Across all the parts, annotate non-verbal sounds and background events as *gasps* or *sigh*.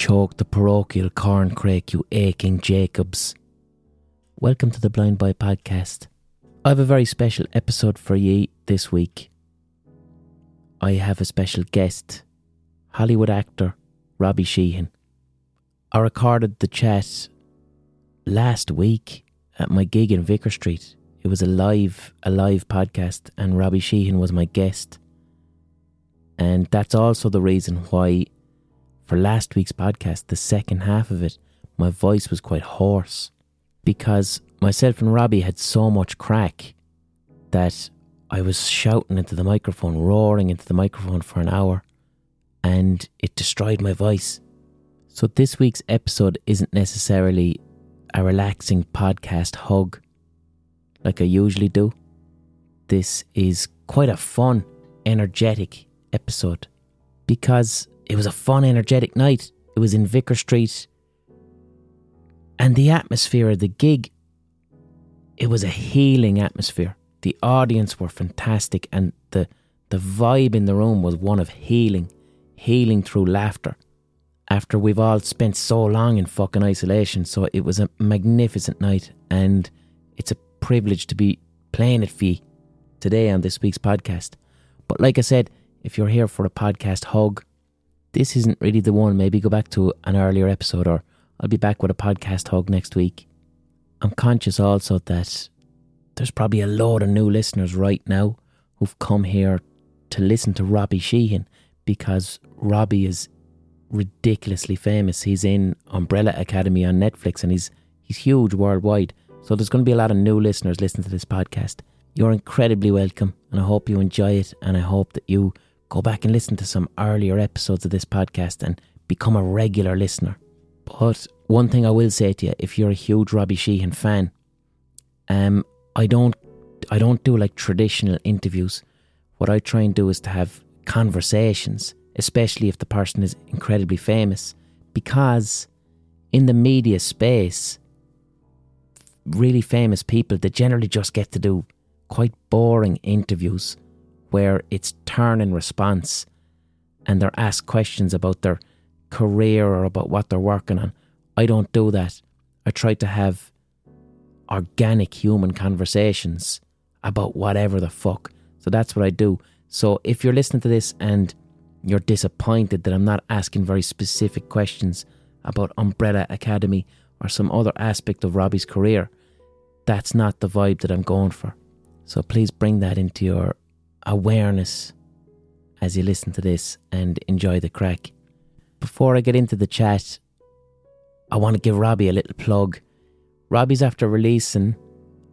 choke the parochial corncrake, you aching Jacobs. Welcome to the Blind Boy Podcast. I have a very special episode for ye this week. I have a special guest, Hollywood actor Robbie Sheehan. I recorded the chat last week at my gig in Vicar Street. It was a live, a live podcast, and Robbie Sheehan was my guest. And that's also the reason why for last week's podcast, the second half of it, my voice was quite hoarse because myself and Robbie had so much crack that I was shouting into the microphone, roaring into the microphone for an hour, and it destroyed my voice. So, this week's episode isn't necessarily a relaxing podcast hug like I usually do. This is quite a fun, energetic episode because it was a fun, energetic night. It was in Vicar Street. And the atmosphere of the gig, it was a healing atmosphere. The audience were fantastic and the the vibe in the room was one of healing, healing through laughter. After we've all spent so long in fucking isolation, so it was a magnificent night and it's a privilege to be playing it for you today on this week's podcast. But like I said, if you're here for a podcast hug, this isn't really the one. Maybe go back to an earlier episode, or I'll be back with a podcast hug next week. I'm conscious also that there's probably a load of new listeners right now who've come here to listen to Robbie Sheehan because Robbie is ridiculously famous. He's in Umbrella Academy on Netflix and he's he's huge worldwide. So there's going to be a lot of new listeners listening to this podcast. You're incredibly welcome and I hope you enjoy it and I hope that you go back and listen to some earlier episodes of this podcast and become a regular listener. But one thing I will say to you, if you're a huge Robbie Sheehan fan, um, I don't, I don't do like traditional interviews. What I try and do is to have conversations, especially if the person is incredibly famous, because in the media space, really famous people they generally just get to do quite boring interviews where it's turn and response and they're asked questions about their career or about what they're working on. I don't do that. I try to have organic human conversations about whatever the fuck. So that's what I do. So if you're listening to this and you're disappointed that I'm not asking very specific questions about Umbrella Academy or some other aspect of Robbie's career, that's not the vibe that I'm going for. So please bring that into your awareness as you listen to this and enjoy the crack. Before I get into the chat, I want to give Robbie a little plug. Robbie's after releasing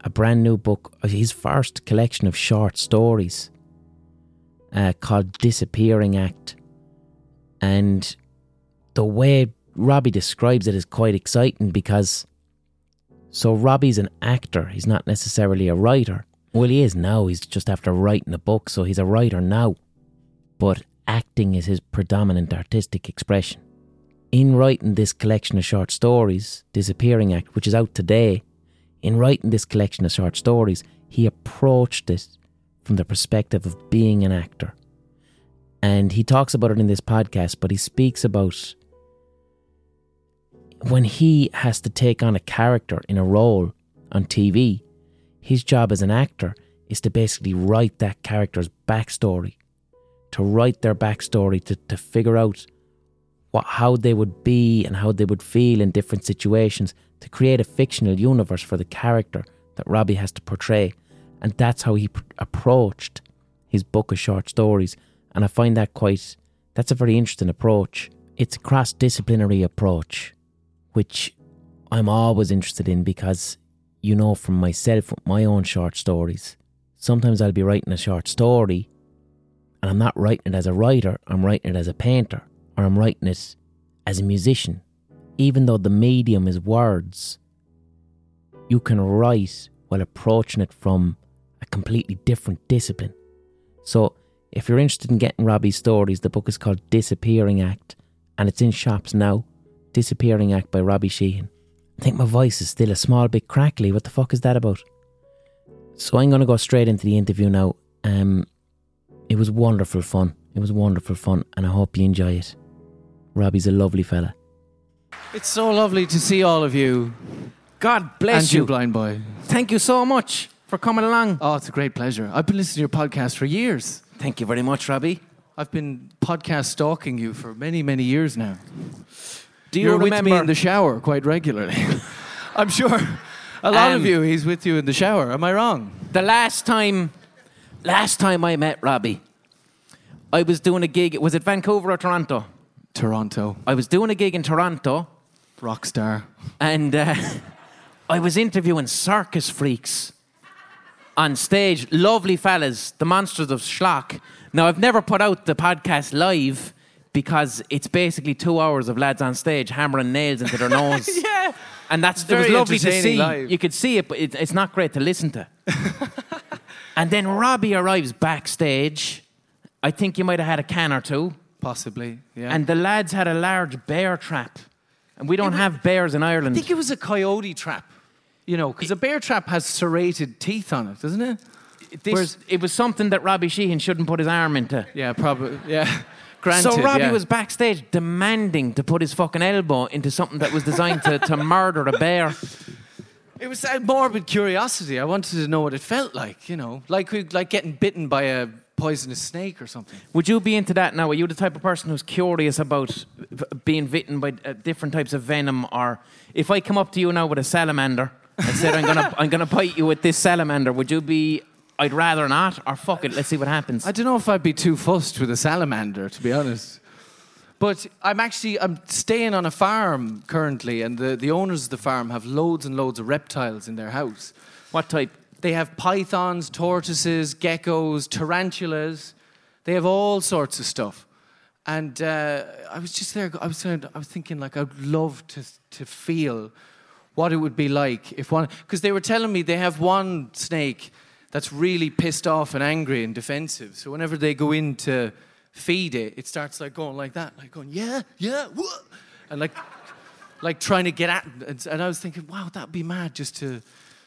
a brand new book, his first collection of short stories uh, called Disappearing Act. And the way Robbie describes it is quite exciting because so Robbie's an actor, he's not necessarily a writer. Well, he is now. He's just after writing a book, so he's a writer now. But acting is his predominant artistic expression. In writing this collection of short stories, Disappearing Act, which is out today, in writing this collection of short stories, he approached it from the perspective of being an actor. And he talks about it in this podcast, but he speaks about when he has to take on a character in a role on TV, his job as an actor is to basically write that character's backstory, to write their backstory, to, to figure out what how they would be and how they would feel in different situations, to create a fictional universe for the character that Robbie has to portray. And that's how he pr- approached his book of short stories. And I find that quite, that's a very interesting approach. It's a cross disciplinary approach, which I'm always interested in because you know from myself with my own short stories. Sometimes I'll be writing a short story and I'm not writing it as a writer, I'm writing it as a painter, or I'm writing it as a musician. Even though the medium is words, you can write while approaching it from a completely different discipline. So, if you're interested in getting Robbie's stories, the book is called Disappearing Act and it's in shops now. Disappearing Act by Robbie Sheehan. I think my voice is still a small bit crackly. What the fuck is that about? So I'm going to go straight into the interview now. Um, it was wonderful fun. It was wonderful fun, and I hope you enjoy it. Robbie's a lovely fella. It's so lovely to see all of you. God bless and you. you, blind boy. Thank you so much for coming along. Oh, it's a great pleasure. I've been listening to your podcast for years. Thank you very much, Robbie. I've been podcast stalking you for many, many years now. Do you You're remember with me in the shower quite regularly. *laughs* I'm sure a lot Um, of you, he's with you in the shower. Am I wrong? the last time last time I met Robbie? I was doing a gig. Was it Vancouver or Toronto? Toronto, I was doing a gig in Toronto, rock star. and uh, *laughs* I was interviewing circus freaks on stage. Lovely fellas, the monsters of Schlock. Now, I've never put out the podcast live because it's basically two hours of lads on stage hammering nails into their *laughs* nose. Yeah. And that's it was very lovely to see. live. You could see it, but it, it's not great to listen to. *laughs* and then Robbie arrives backstage. I think you might have had a can or two. Possibly, yeah. And the lads had a large bear trap. And we don't have bears in Ireland. I think it was a coyote trap. You know, because a bear trap has serrated teeth on it, doesn't it? This- Whereas- it was something that Robbie Sheehan shouldn't put his arm into. Yeah, probably. Yeah. *laughs* Granted. so Robbie yeah. was backstage demanding to put his fucking elbow into something that was designed to, to murder a bear. *laughs* It was a morbid curiosity. I wanted to know what it felt like. You know, like we- like getting bitten by a poisonous snake or something. Would you be into that now? Are you the type of person who's curious about being bitten by uh, different types of venom? Or if I come up to you now with a salamander and said, I'm going *laughs* to I'm gonna bite you with this salamander, would you be, I'd rather not? Or fuck it, let's see what happens? I don't know if I'd be too fussed with a salamander, to be honest. But I'm actually I'm staying on a farm currently, and the, the owners of the farm have loads and loads of reptiles in their house. what type? They have pythons, tortoises, geckos, tarantulas. They have all sorts of stuff. And uh, I was just there. I was, I was thinking, like, I'd love to to feel what it would be like if one. Because they were telling me they have one snake that's really pissed off and angry and defensive. So whenever they go in to feed it, it starts like going like that, like going, yeah, yeah, what? and like like trying to get at. And, and I was thinking, wow, that'd be mad just to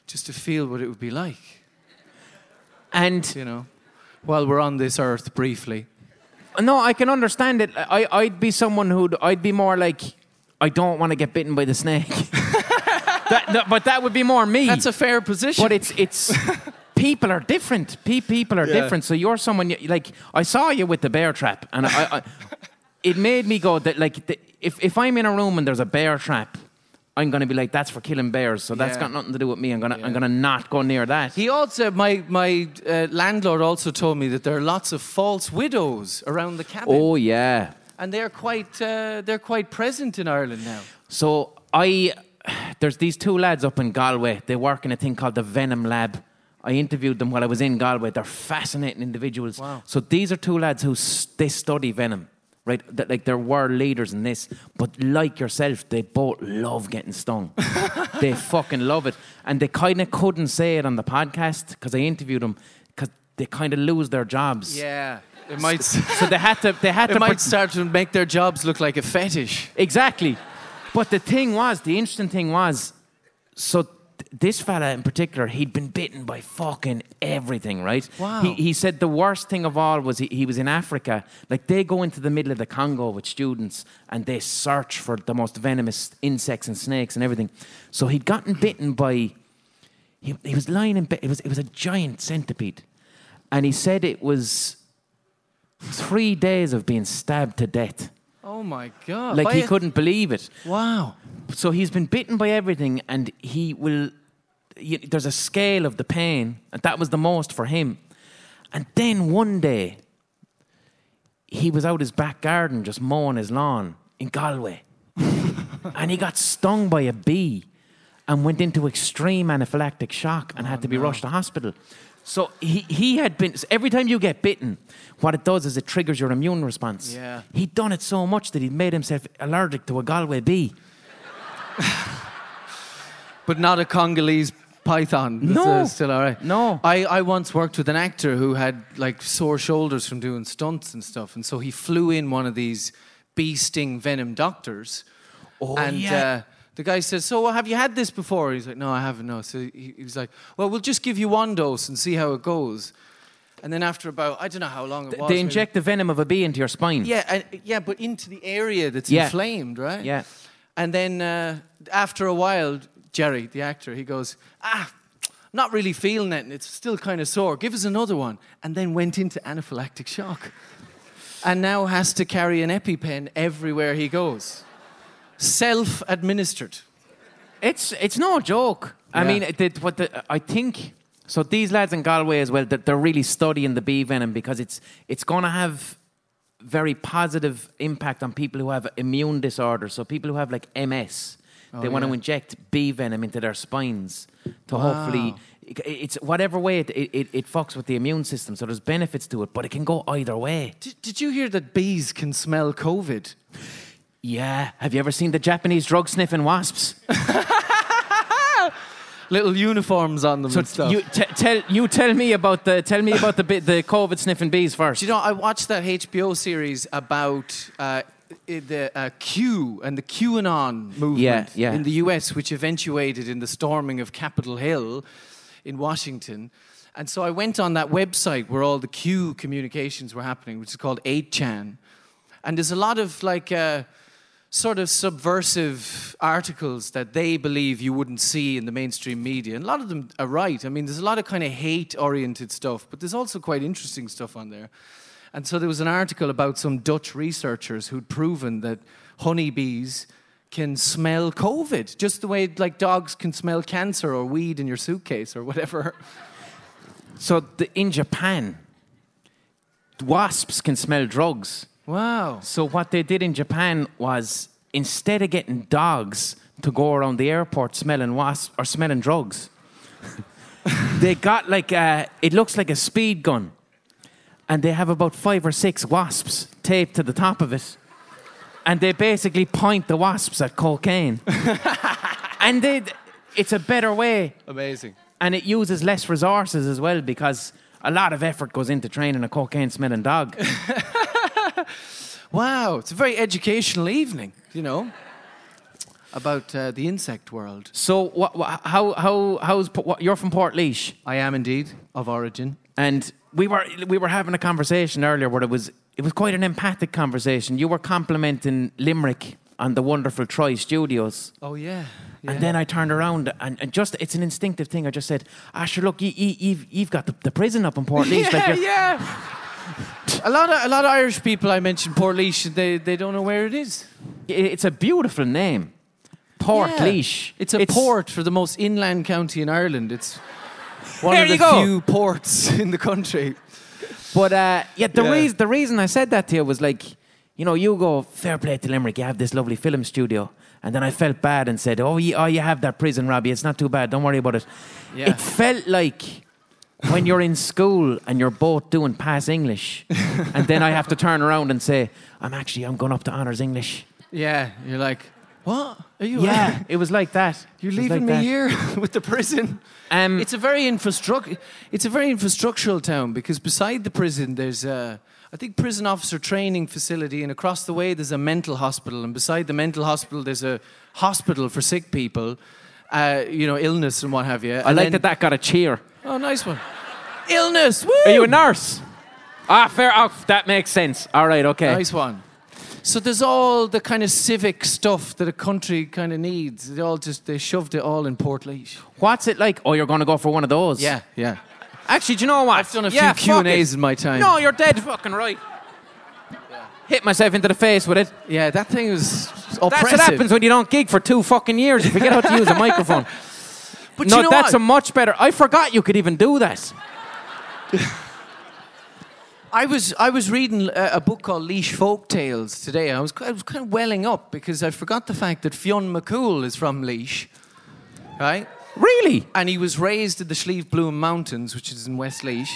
just to feel what it would be like, And you know, while we're on this earth briefly. no, I can understand it. I, I'd be someone who'd, I'd be more like, I don't want to get bitten by the snake. *laughs* that, no, but that would be more me. That's a fair position. But it's it's *laughs* people are different. Pe- people are Yeah. different. So you're someone like I saw you with the bear trap, and I, I it made me go that like the, if if I'm in a room and there's a bear trap, I'm gonna be like that's for killing bears. So that's Yeah. got nothing to do with me. I'm gonna. I'm gonna not go near that. He also, my my uh, landlord also told me that there are lots of false widows around the cabin, oh yeah. and they're quite uh, they're quite present in Ireland now. So I there's these two lads up in Galway. They work in a thing called the Venom Lab. I interviewed them while I was in Galway. They're fascinating individuals. Wow. So these are two lads who s- they study venom, right? That, like they're world leaders in this. But like yourself, they both love getting stung. *laughs* they fucking love it, and they kind of couldn't say it on the podcast because I interviewed them because they kind of lose their jobs. Yeah, it might So they had to. They had *laughs* it to. might start to make their jobs look like a fetish. Exactly. But the thing was, the interesting thing was, so this fella in particular, he'd been bitten by fucking everything, right? Wow. He, he said the worst thing of all was he, he was in Africa. Like they go into the middle of the Congo with students and they search for the most venomous insects and snakes and everything. So he'd gotten bitten by, he, he was lying in bed, it was, it was a giant centipede. And he said it was three days of being stabbed to death. Oh my god! Like By he a- couldn't believe it. Wow. So he's been bitten by everything, and he will. You, there's a scale of the pain, and that was the most for him. And then one day, he was out his back garden just mowing his lawn in Galway, *laughs* and he got stung by a bee, and went into extreme anaphylactic shock and oh, had to be rushed to hospital. So he, he had been every time you get bitten, what it does is it triggers your immune response. Yeah. He'd done it so much that he'd made himself allergic to a Galway bee. *laughs* But not a Congolese python. That's, No. uh, still all right. No. I, I once worked with an actor who had like sore shoulders from doing stunts and stuff, and so he flew in one of these bee sting venom doctors. Oh, and yeah. uh, the guy says, "So have you had this before?" He's like, "No, I haven't." No. So he, he was like, "Well, we'll just give you one dose and see how it goes." And then after about I don't know how long it was. They maybe- inject the venom of a bee into your spine. Yeah, and, yeah, but into the area that's Yeah. inflamed, right? Yeah. And then uh, after a while, Jerry, the actor, he goes, ah, not really feeling it, and it's still kind of sore. Give us another one. And then went into anaphylactic shock. And now has to carry an EpiPen everywhere he goes. Self administered. It's it's no joke. I Yeah. mean, it, it- what the, I think. So these lads in Galway as well, that they're really studying the bee venom because it's it's going to have very positive impact on people who have immune disorders. So people who have like MS, they oh, want to yeah. inject bee venom into their spines to hopefully. it- It's whatever way it, it, it fucks with the immune system. So there's benefits to it, but it can go either way. Did, did you hear that bees can smell COVID? Yeah. Have you ever seen the Japanese drug sniffing wasps? *laughs* Little uniforms on them So and stuff. you t- tell you tell me about the tell me about the bi- the COVID sniffing bees first. Do you know, I watched that HBO series about uh, i- the uh, Q and the QAnon movement Yeah, yeah. in the US, which eventuated in the storming of Capitol Hill in Washington. And so I went on that website where all the Q communications were happening, which is called 8chan. And there's a lot of like uh, sort of subversive articles that they believe you wouldn't see in the mainstream media. And a lot of them are right. I mean, there's a lot of kind of hate oriented stuff, but there's also quite interesting stuff on there. And so there was an article about some Dutch researchers who'd proven that honeybees can smell COVID, just the way like dogs can smell cancer or weed in your suitcase or whatever. So the, in Japan, wasps can smell drugs. Wow. So what they did in Japan was instead of getting dogs to go around the airport smelling wasps or smelling drugs, *laughs* they got like a, it looks like a speed gun, and they have about five or six wasps taped to the top of it, and they basically point the wasps at cocaine, *laughs* and they, it's a better way Amazing. and it uses less resources as well because a lot of effort goes into training a cocaine smelling dog. *laughs* *laughs* Wow, it's a very educational evening, you know, about uh, the insect world. so, what, what, how, how, how's what, you're from Portlaoise, I am indeed of origin. and we were we were having a conversation earlier where it was it was quite an empathic conversation. You were complimenting Limerick on the wonderful Troy Studios. Oh yeah. yeah. And then I turned around and, and just, it's an instinctive thing. I just said, Asher, look, you, you, you've, you've got the, the prison up in Portlaoise. *laughs* yeah, you're- yeah. *laughs* a lot of a lot of Irish people I mentioned Portlaoise, they they don't know where it is. It's a beautiful name. Port Yeah. Leash. It's a port for the most inland county in Ireland. It's *laughs* one There of the go. few ports *laughs* in the country. But uh, yeah, the Yeah. reason the reason I said that to you was like, you know, you go fair play to Limerick. You have this lovely film studio, and then I felt bad and said, oh, you, oh, you have that prison, Robbie. It's not too bad. Don't worry about it. Yeah. It felt like when you're in school and you're both doing pass English, and then I have to turn around and say, I'm actually I'm going up to honors English. Yeah, you're like, what? Are you? Yeah, *laughs* it was like that. You're leaving like me that. here *laughs* with the prison. Um, It's a very infrastructure. It's a very infrastructural town because beside the prison, there's a, I think, prison officer training facility, and across the way there's a mental hospital, and beside the mental hospital there's a hospital for sick people, uh, you know, illness and what have you. I like that that got a cheer. Oh, nice one. Illness. Woo! Are you a nurse? Ah, fair. Oh, that makes sense. All right, okay. Nice one. So there's all the kind of civic stuff that a country kind of needs. They all just they shoved it all in Port What's it like? Oh, you're going to go for one of those? Yeah, yeah. Actually, do you know what? I've done a Yeah, few Q and A's in my time. No, you're dead fucking right. Hit myself into the face with it. Yeah, that thing was oppressive. That's what happens when you don't gig for two fucking years. You forget how to use a microphone. *laughs* But no, you know that's what? a much better. I forgot you could even do that. *laughs* I was I was reading a, a book called Laois Folk Tales today. I was I was kind of welling up because I forgot the fact that Fionn McCool is from Laois, right? Really? And he was raised in the Slieve Bloom Mountains, which is in West Laois,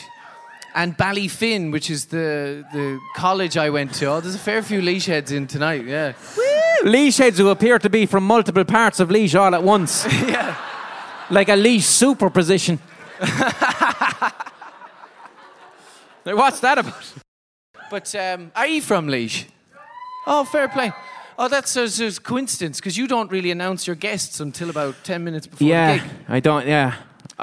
and Ballyfin, which is the the college I went to. Oh, there's a fair few Laois heads in tonight. Yeah, Laois heads who appear to be from multiple parts of Laois all at once. *laughs* yeah. Like a Laois superposition. *laughs* Like, What's that about? But um, are you from Laois? Oh, fair play. Oh, that's a, a coincidence because you don't really announce your guests until about ten minutes before the Yeah, gig, I don't. Yeah,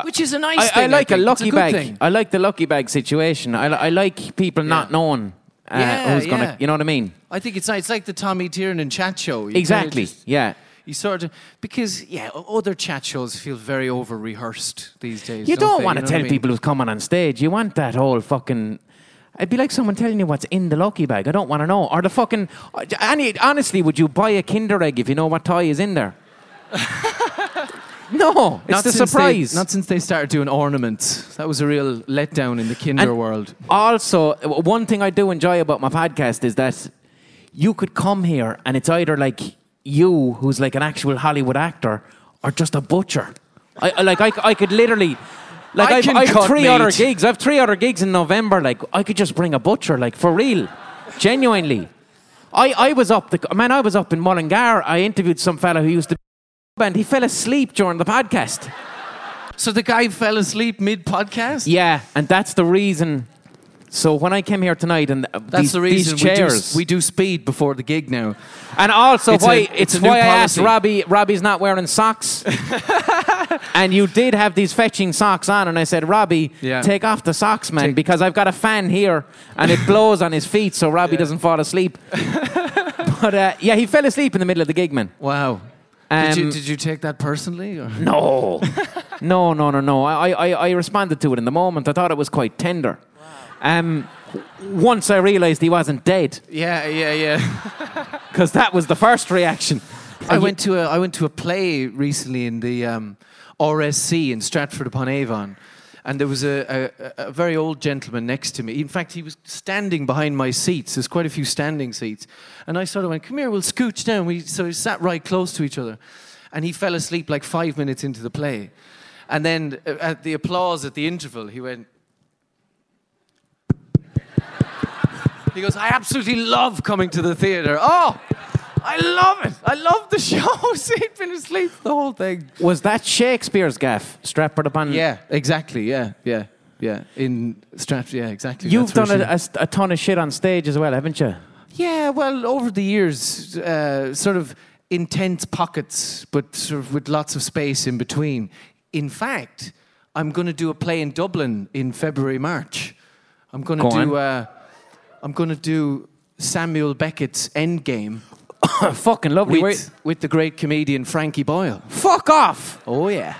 which is a nice I, thing. I like a lucky good bag. thing. I like the lucky bag situation. I, I like people not knowing uh, Yeah, who's gonna, yeah. you know what I mean? I think it's nice. it's like the Tommy Tiernan chat show. You Exactly. just- yeah. You sort of because yeah, other chat shows feel very over rehearsed these days. You don't they? want You to know tell I mean? people who's coming on stage. You want that whole fucking. It'd be like someone telling you what's in the lucky bag. I don't want to know. Or the fucking. Any, honestly, would you buy a Kinder egg if you know what toy is in there? no, it's Not the surprise. They, not since they started doing ornaments. That was a real letdown in the Kinder And- world. Also, one thing I do enjoy about my podcast is that you could come here and it's either like you, who's like an actual Hollywood actor, or just a butcher. I, I- like I, I could literally. Like I I've, can I've cut three meat. other gigs. I've three other gigs in November. Like I could just bring a butcher. Like for real, genuinely. I, I was up the man. I was up in Mullingar. I interviewed some fella who used to and he fell asleep during the podcast. So the guy fell asleep mid podcast. Yeah, and that's the reason. So when I came here tonight, and uh, That's these, the reason these we do, chairs, we do speed before the gig now. and also It's a- why it's it's, why I asked. Robbie. Robbie's not wearing socks, *laughs* and you did have these fetching socks on, and I said, Robbie, Yeah. take off the socks, man, Take- because I've got a fan here, and it *laughs* blows on his feet, so Robbie Yeah. doesn't fall asleep. *laughs* but uh, yeah, he fell asleep in the middle of the gig, man. Wow. did, you, Um, did you take that personally? Or? No, no, no, no, no. I, I, I responded to it in the moment. I thought it was quite tender. Um, once I realised he wasn't dead, Yeah, yeah, yeah. *laughs* because that was the first reaction. I went to a I went to a play recently in the um, RSC in Stratford upon Avon, and there was a, a, a very old gentleman next to me. In fact, he was standing behind my seats. There's quite a few standing seats, and I sort of went, "Come here, we'll scooch down." We so we sat right close to each other, and he fell asleep like five minutes into the play, and then uh, at the applause at the interval, he went. He goes, I absolutely love coming to the theatre. Oh, I love it. I love the *laughs* show. He'd been asleep the whole thing. Was that Shakespeare's gaff, Stratford upon? Yeah, exactly. Yeah, yeah, yeah. In Stratford, yeah, exactly. You've That's done a, a, a ton of shit on stage as well, haven't you? Yeah, well, over the years, uh, sort of intense pockets, but sort of with lots of space in between. In fact, I'm going to do a play in Dublin in February, March. I'm going to Go do. Uh, I'm going to do Samuel Beckett's Endgame *coughs* Fucking lovely. With, with the great comedian Frankie Boyle. fuck off. Oh yeah.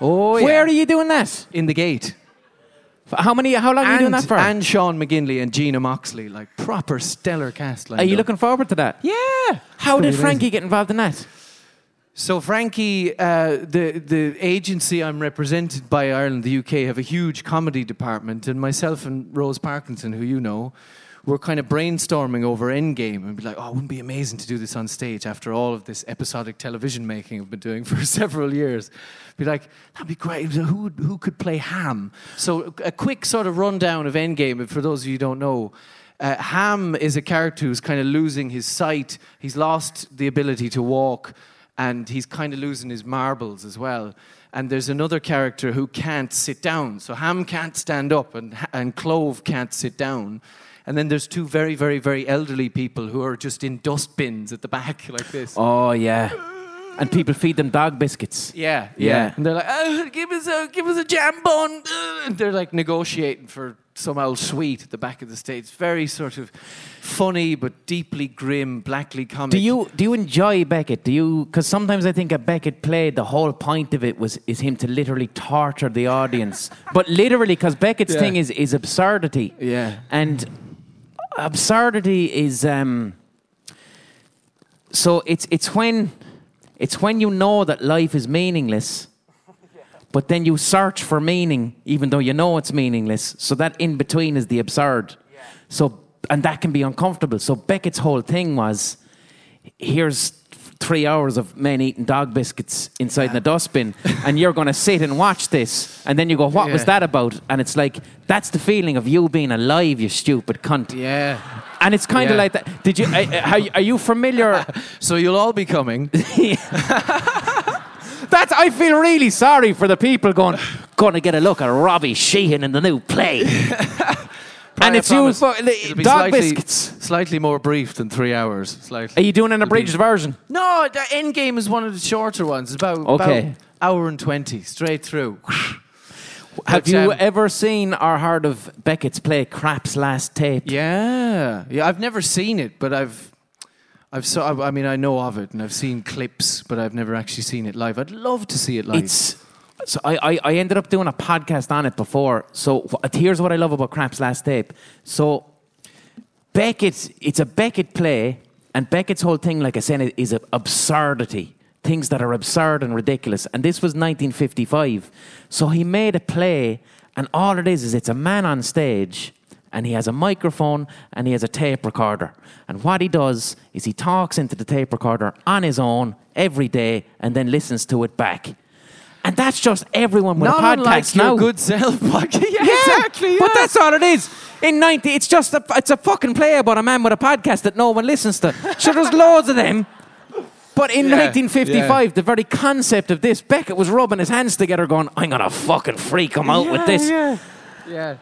Oh yeah. Where are you doing that? in the gate? F- How many? How long are you doing that for? and Sean McGinley and Gina Moxley, like proper stellar cast. lined are you up. looking forward to that? Yeah. How did Frankie get involved in that? So Frankie, uh, the the agency I'm represented by Ireland, the UK, have a huge comedy department, and myself and Rose Parkinson, who you know, were kind of brainstorming over Endgame and be like, oh, it wouldn't be amazing to do this on stage after all of this episodic television making I've been doing *laughs* for several years. Be like, that'd be great. Who who could play Hamm? So a quick sort of rundown of Endgame, for those of you who don't know. Uh, Hamm is a character who's kind of losing his sight. He's lost the ability to walk, and he's kind of losing his marbles as well. And there's another character who can't sit down. So Hamm can't stand up, and, and Clov can't sit down. And then there's two very, very, very elderly people who are just in dustbins at the back *laughs* like this. Oh yeah. And people feed them dog biscuits. Yeah, Yeah. yeah. And they're like, oh, give us a give us a jam bun. Uh, *laughs* And they're like negotiating for some old sweet at the back of the stage. Very sort of funny but deeply grim, blackly comic. Do you do you enjoy Beckett? Do you? Because sometimes I think a Beckett play the whole point of it was is him to literally torture the audience, *laughs* but literally because Beckett's Yeah. thing is is absurdity. Yeah. and absurdity is um. So it's it's when it's when you know that life is meaningless, but then you search for meaning even though you know it's meaningless. So that in between is the absurd. So and that can be uncomfortable. So Beckett's whole thing was here's three hours of men eating dog biscuits inside the dustbin, and you're going to sit and watch this, and then you go, "What was that about?" And it's like that's the feeling of you being alive, you stupid cunt. Yeah. And it's kind of Yeah. like that. Did you? Uh, are you familiar? *laughs* So you'll all be coming. *laughs* *laughs* That's. I feel really sorry for the people going, going to get a look at Robbie Sheehan in the new play. *laughs* and it's you, for, it'll be dog slightly, biscuits. Slightly more brief than three hours. Slightly. Are you doing an abridged version? No, the Endgame is one of the shorter ones. It's about, Okay. about hour and twenty, straight through. Have But, you um, ever seen or heard of Beckett's play Krapp's Last Tape? Yeah, yeah. I've never seen it, but I've, I've saw. I mean, I know of it, and I've seen clips, but I've never actually seen it live. I'd love to see it live. It's so I, I, I ended up doing a podcast on it before. So here's what I love about Krapp's Last Tape. So Beckett, it's a Beckett play, and Beckett's whole thing, like I said, is a absurdity. Things that are absurd and ridiculous. And this was 1955. So he made a play, and all it is is it's a man on stage, and he has a microphone and he has a tape recorder. And what he does is he talks into the tape recorder on his own every day and then listens to it back. And that's just everyone with Not a podcast unlike now. your good self *laughs* podcast. yeah, Yeah, exactly. But that's all it is. In 90, it's just a, it's a fucking play about a man with a podcast that no one listens to. Sure, there's *laughs* loads of them. But in Yeah, 1955, the very concept of this, Beckett was rubbing his hands together, going, "I'm gonna fucking freak him out with this." Yeah. Uh,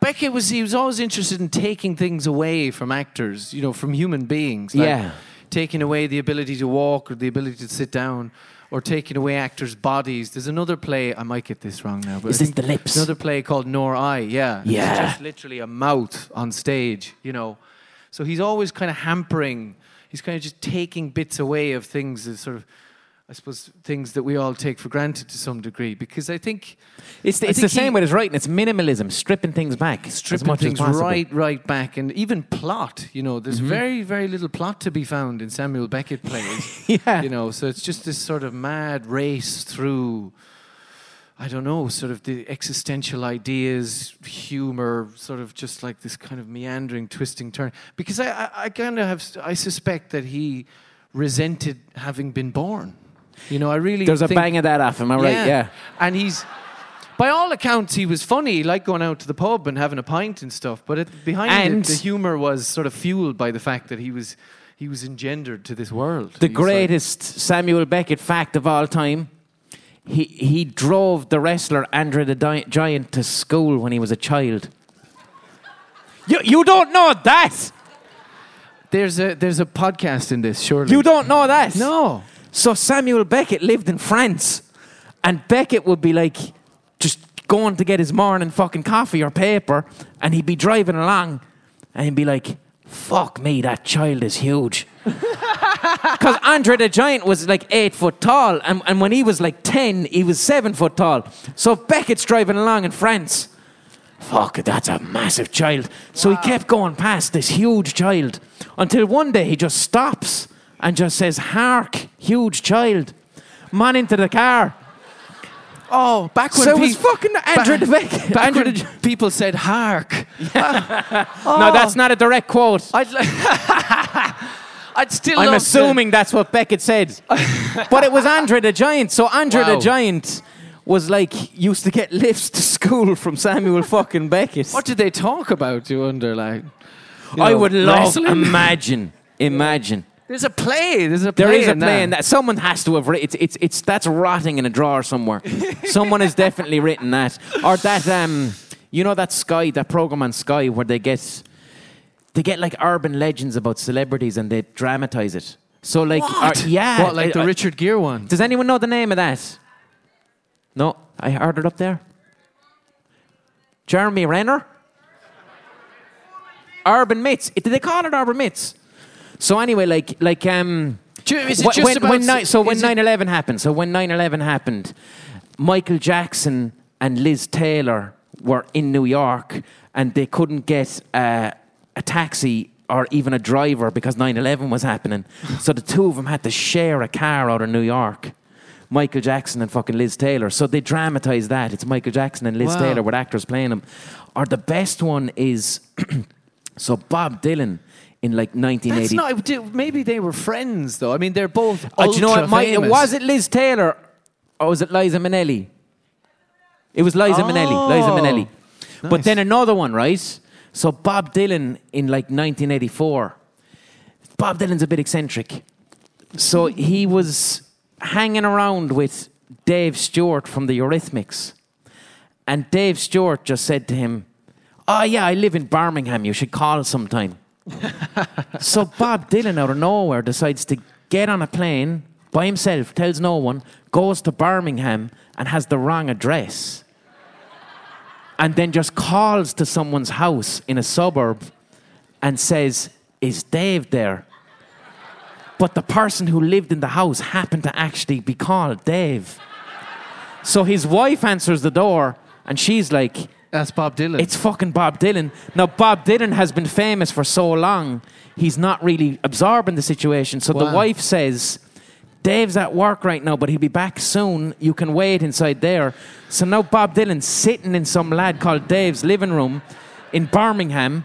Beckett was he was always interested in taking things away from actors, you know, from human beings. like Yeah. Taking away the ability to walk or the ability to sit down or taking away actors' bodies. There's another play, I might get this wrong now, but Is this The Lips? Another play called Not I, yeah. Yeah. It's just literally a mouth on stage, you know. So he's always kind of hampering, he's kind of just taking bits away of things that sort of I suppose things that we all take for granted to some degree because I think It's, I it's the same he- with his writing. It's minimalism, stripping things back stripping things right, right back, and even plot. You know, there's Mm-hmm. very, very little plot to be found in Samuel Beckett plays. *laughs* Yeah. You know, so it's just this sort of mad race through. I don't know, sort of the existential ideas, humor, sort of just like this kind of meandering, twisting turn. Because I, I, I kind of have, I suspect that he resented having been born. You know, I really There's a bang of that off. Am I right? Yeah. and he's, by all accounts, he was funny. He liked going out to the pub and having a pint and stuff. But it, behind And- it, the humor was sort of fueled by the fact that he was, he was engendered to this world. The He's like- greatest Samuel Beckett fact of all time. He, he drove the wrestler Andre the Di- Giant to school when he was a child. You, you don't know that! there's a there's a podcast in this, surely. You don't know that? no. So Samuel Beckett lived in France, and Beckett would be like just going to get his morning fucking coffee or paper, and he'd be driving along, and he'd be like, "Fuck me, that child is huge." *laughs* Because Andre the Giant was like eight foot tall, and, and when he was like ten, he was seven foot tall. So Beckett's driving along in France. Fuck, that's a massive child. So he kept going past this huge child until one day he just stops and just says, Hark, huge child. Man into the car. Oh, back when So it pe- was fucking Andrew ba- the Beck. back Andrew when the- *laughs* people said "hark." *laughs* No, that's oh. not a direct quote. I'd, li- *laughs* I'd still. I'm love to- assuming that's what Beckett said. but it was Andrew the Giant. So Andrew Wow. the Giant was like, used to get lifts to school from Samuel fucking Beckett. What did they talk about? You wonder, like. you I know, would love, wrestling? imagine, imagine. There's a play. There's a play. There is a in play in that. Someone has to have written. It's it's it's that's rotting in a drawer somewhere. *laughs* Someone has definitely written that, or that um, you know that Sky that program on Sky where they get they get like urban legends about celebrities and they dramatize it. So like, What? or- yeah, What, like the uh, Richard Gere one? Does anyone know the name of that? No, I heard it up there. Jeremy Renner. Urban myths. Did they call it urban myths? So anyway, like like um. Is it when, about? when so when is it- 9-11 happened so when 9-11 happened michael jackson and liz taylor were in new york and they couldn't get uh, a taxi or even a driver because 9-11 was happening *laughs* so the two of them had to share a car out of new york michael jackson and fucking liz taylor so they dramatized that it's michael jackson and liz Wow. taylor with actors playing them or the best one is *clears throat* so bob dylan in like 1980 That's not. Maybe they were friends, though. I mean, they're both. Oh, do you know what? Was it Liz Taylor or was it Liza Minnelli? It was Liza Minnelli. Oh. Liza Oh. Minnelli. But then another one, right? So Bob Dylan in like 1984. Bob Dylan's a bit eccentric. So he was hanging around with Dave Stewart from the Eurythmics. And Dave Stewart just said to him, Oh, yeah, I live in Birmingham. You should call sometime. So Bob Dylan, out of nowhere, decides to get on a plane by himself, tells no one, goes to Birmingham and has the wrong address. and then just calls to someone's house in a suburb and says, Is Dave there? But the person who lived in the house happened to actually be called Dave. So his wife answers the door and she's like, That's Bob Dylan. It's fucking Bob Dylan. Now, Bob Dylan has been famous for so long, he's not really absorbing the situation. So the wife says, Dave's at work right now, but he'll be back soon. You can wait inside there. So now Bob Dylan's sitting in some lad called Dave's living room in Birmingham.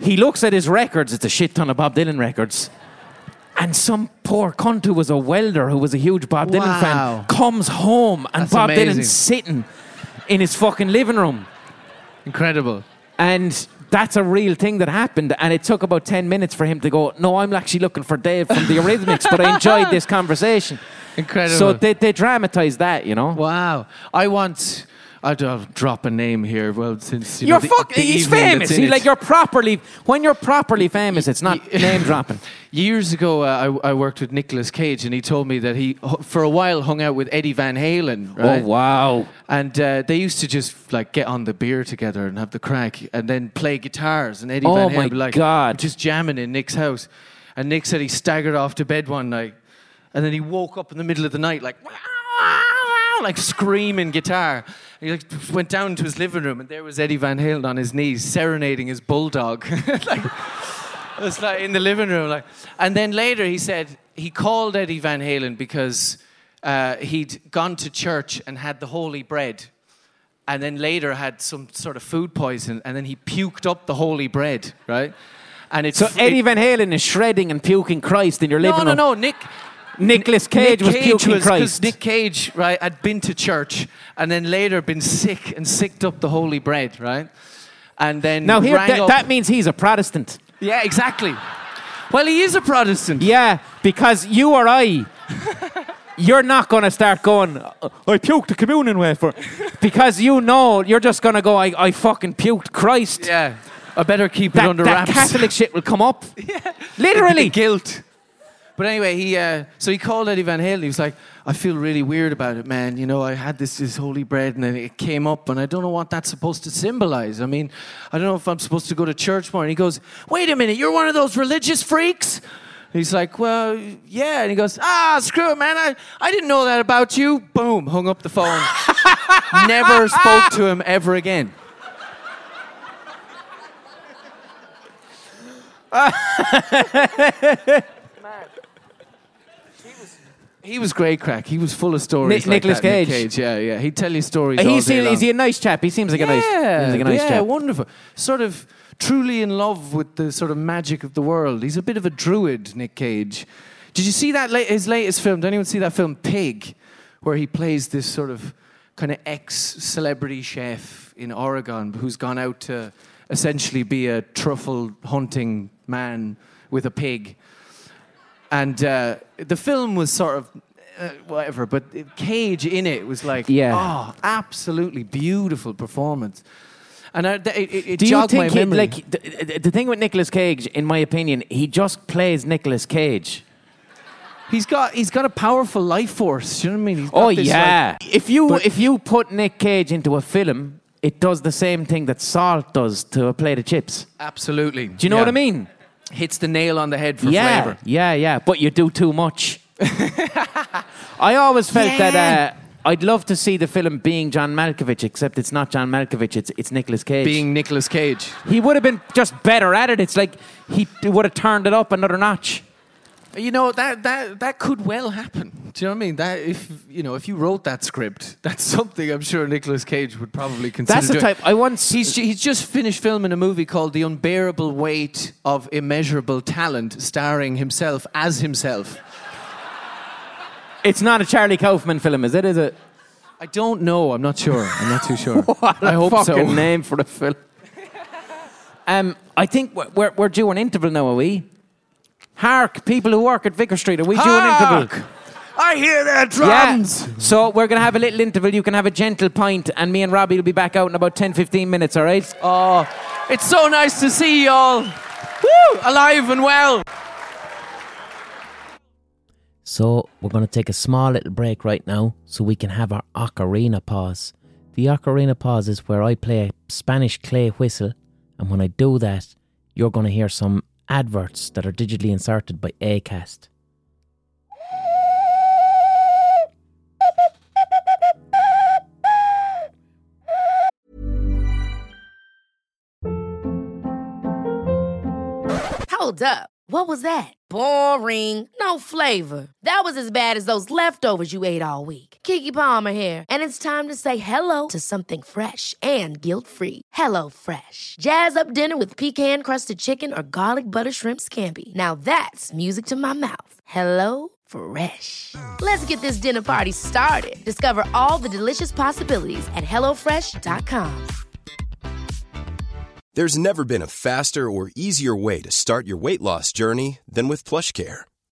He looks at his records, it's a shit ton of Bob Dylan records. And some poor cunt who was a welder, who was a huge Bob Dylan Wow. fan, comes home and That's Bob amazing. Dylan's sitting in his fucking living room. incredible. And that's a real thing that happened. And it took about 10 minutes for him to go, No, I'm actually looking for Dave from the Eurythmics, but I enjoyed this *laughs* conversation. Incredible. So they, they dramatized that, you know? Wow. I want. I'll I'll drop a name here. Well, since you the- fucking, he's famous. He, like, you're properly, when you're properly famous, it's not name dropping. *laughs* Years ago, uh, I, I worked with Nicolas Cage, and he told me that he, for a while, hung out with Eddie Van Halen. Right? Oh, wow. And uh, they used to just like get on the beer together and have the crack, and then play guitars. And Eddie Oh Van Halen my would be like, God. just jamming in Nick's house. And Nick said he staggered off to bed one night, and then he woke up in the middle of the night like. *laughs* Like screaming guitar. He like went down to his living room and there was Eddie Van Halen on his knees serenading his bulldog. *laughs* like it was like in the living room, like. And then later he said he called Eddie Van Halen because uh, he'd gone to church and had the holy bread, and then later had some sort of food poison, and then he puked up the holy bread, right? And it's So Eddie Van Halen is shredding and puking Christ in your no, room. no, no, no, Nick. Nicolas Cage Nick was puking was- Christ. Nick Cage, right, had been to church and then later been sick and sicked up the holy bread, right? And then now, here, that, that means he's a Protestant. yeah, exactly. Well, he is a Protestant. Yeah, because you or I, you're not going to start going, I puked the communion wafer. Because you know, you're just going to go, I, I fucking puked Christ. Yeah. I better keep it That, under that wraps. Catholic shit will come up. *laughs* The Literally. guilt. But anyway, he uh, so he called Eddie Van Halen. He was like, "I feel really weird about it, man. You know, I had this this holy bread, and then it came up, and I don't know what that's supposed to symbolize. I mean, I don't know if I'm supposed to go to church more." And he goes, "Wait a minute, you're one of those religious freaks." He's like, "Well, yeah." And he goes, "Ah, screw it, man. I I didn't know that about you." Boom, hung up the phone. *laughs* Never spoke to him ever again. *laughs* He was great crack. He was full of stories. Ni- like Nicolas that, Nick Cage. Cage. Yeah, yeah. He'd tell you stories. All day seem, long. is he a nice chap? He seems like a nice, yeah, seems like a nice yeah, chap. wonderful. Sort of truly in love with the sort of magic of the world. He's a bit of a druid, Nick Cage. Did you see that la- his latest film? Did anyone see that film Pig, where he plays this sort of kind of ex-celebrity chef in Oregon who's gone out to essentially be a truffle hunting man with a pig. And uh, the film was sort of uh, whatever, but Cage in it was like, Yeah. oh, absolutely beautiful performance. And I, it, it, it Do you think, he, like, the, the- thing with Nicolas Cage, in my opinion, he just plays Nicolas Cage. he's got he's got a powerful life force. You know what I mean? He's Oh this, like- yeah. if you if you put Nick Cage into a film, it does the same thing that salt does to a plate of chips. absolutely. Do you know what I mean? Hits the nail on the head for yeah, flavor. yeah, yeah. But you do too much. *laughs* I always felt Yeah. that uh, I'd love to see the film being John Malkovich, except it's not John Malkovich. It's it's Nicolas Cage. Being Nicolas Cage. he would have been just better at it. It's like he would have turned it up another notch. You know that that that could well happen. Do you know what I mean? That if you know if you wrote that script, *laughs* that's something I'm sure Nicolas Cage would probably consider. That's the doing. type I once. He's, he's just finished filming a movie called The Unbearable Weight of Immeasurable Talent, starring himself as himself. It's not a Charlie Kaufman film, is it? Is it? I don't know. I'm not sure. I'm not too sure. *laughs* What a I hope so. fucking name for the film. *laughs* um, I think we're, we're, we're due an interval now, are we? Hark, people who work at Vicar Street, are we due an interval? I hear their Yeah. So we're going to have a little interval. You can have a gentle pint, and me and Robbie will be back out in about 10, 15 minutes, all right? Oh, it's so nice to see you all. Woo! Alive and well. So we're going to take a small little break right now so we can have our ocarina pause. The ocarina pause is where I play a Spanish clay whistle, and when I do that, you're going to hear some adverts that are digitally inserted by Acast. Hold up. What was that? Boring. No flavor. That was as bad as those leftovers you ate all week. Keke Palmer here, and it's time to say hello to something fresh and guilt-free. Hello Fresh. Jazz up dinner with pecan-crusted chicken or garlic butter shrimp scampi. Now that's music to my mouth. Hello Fresh. Let's get this dinner party started. Discover all the delicious possibilities at hellofresh.com. There's never been a faster or easier way to start your weight loss journey than with PlushCare.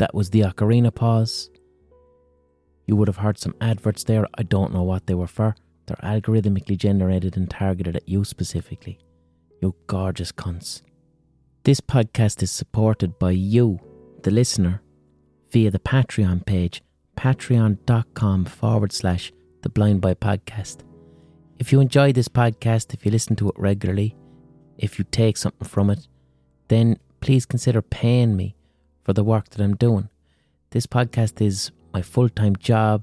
That was the ocarina pause. You would have heard some adverts there. I don't know what they were for. They're algorithmically generated and targeted at you specifically. You gorgeous cunts. This podcast is supported by you, the listener, via the Patreon page, patreon.com forward slash the blind boy podcast. If you enjoy this podcast, if you listen to it regularly, if you take something from it, then please consider paying me for the work that I'm doing. This podcast is my full time job,